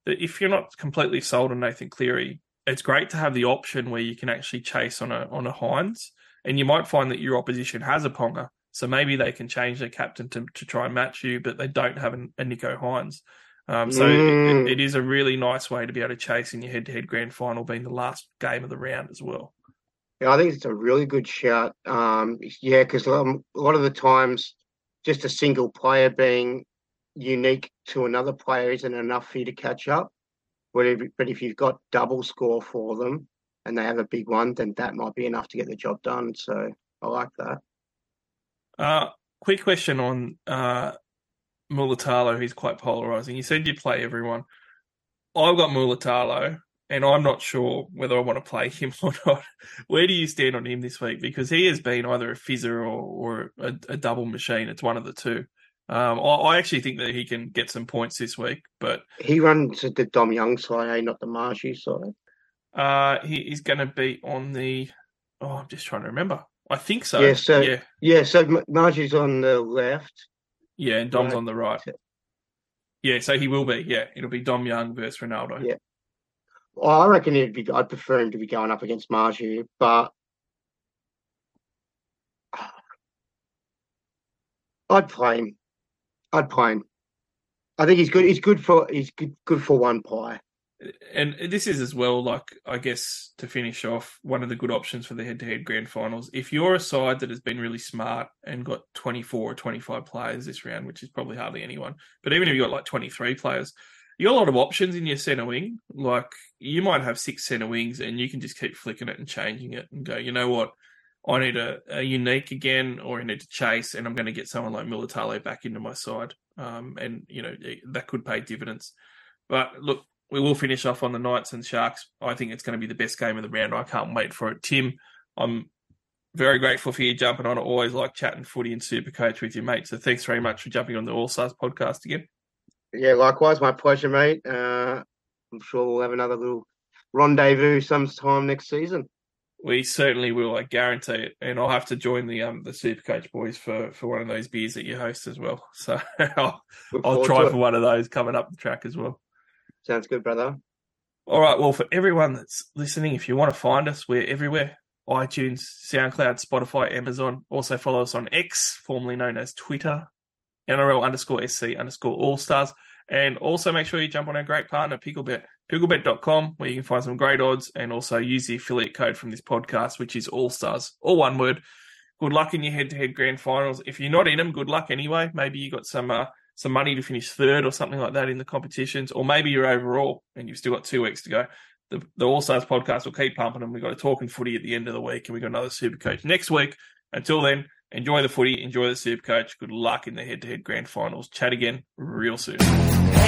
that if you're not completely sold on Nathan Cleary, it's great to have the option where you can actually chase on a on a Hynes, and you might find that your opposition has a Ponga, so maybe they can change their captain to, to try and match you, but they don't have an, a Nicho Hynes. Um, so Mm. it, it is a really nice way to be able to chase in your head-to-head grand final, being the last game of the round as well. Yeah, I think it's a really good shout. Um, yeah, because um, a lot of the times, just a single player being unique to another player isn't enough for you to catch up. But if, but if you've got double score for them and they have a big one, then that might be enough to get the job done. So I like that. Uh, quick question on uh, Mulitalo, who's quite polarizing. You said you'd play everyone. I've got Mulitalo, and I'm not sure whether I want to play him [laughs] or not. Where do you stand on him this week? Because he has been either a fizzer or, or a, a double machine. It's one of the two. Um, I, I actually think that he can get some points this week, but He runs the Dom Young side, eh? not the Marshy side. uh, he is going to be on the. Oh, I'm just trying to remember. I think so. Yeah, so- yeah, Yeah, so M- Marshy's on the left. yeah, and Dom's Right. on the right. Yeah, so he will be. Yeah, it'll be Dom Young versus Ronaldo. Yeah. Well, I reckon it'd be. I'd prefer him to be going up against Marshy, but [sighs] I'd play him. I'd play him. I think he's good. He's good for. He's good. Good for one pie. And this is as well, like I guess to finish off, one of the good options for the head-to-head grand finals. If you're a side that has been really smart and got 24 or 25 players this round, which is probably hardly anyone, but even if you got like 23 players, you got a lot of options in your center wing. Like you might have six center wings, and you can just keep flicking it and changing it, and go, you know what, I need a, a unique again, or I need to chase, and I'm going to get someone like Mulitalo back into my side, um, and you know that could pay dividends. But look, we will finish off on the Knights and Sharks. I think it's going to be the best game of the round. I can't wait for it. Tim, I'm very grateful for you jumping on. I always like chatting footy and super coach with you, mate. So thanks very much for jumping on the All Stars podcast again. Yeah, likewise, my pleasure, mate. Uh, I'm sure we'll have another little rendezvous sometime next season. We certainly will, I guarantee it. And I'll have to join the um the super coach boys for, for one of those beers that you host as well. [laughs] So I'll, I'll try for one of those coming up the track as well. Sounds good, brother. All right. Well, for everyone that's listening, if you want to find us, we're everywhere iTunes, SoundCloud, Spotify, Amazon. Also follow us on X, formerly known as Twitter, NRL underscore SC underscore All Stars. And also make sure you jump on our great partner, Picklebet, picklebet.com, where you can find some great odds and also use the affiliate code from this podcast, which is All Stars, all one word. Good luck in your head to head grand finals. If you're not in them, good luck anyway. Maybe you got some uh, some money to finish third or something like that in the competitions, or maybe you're overall and you've still got two weeks to go. The, the All Stars podcast will keep pumping and we've got a talking footy at the end of the week and we've got another super coach next week. Until then, enjoy the footy, enjoy the super coach. Good luck in the head to head grand finals. Chat again real soon.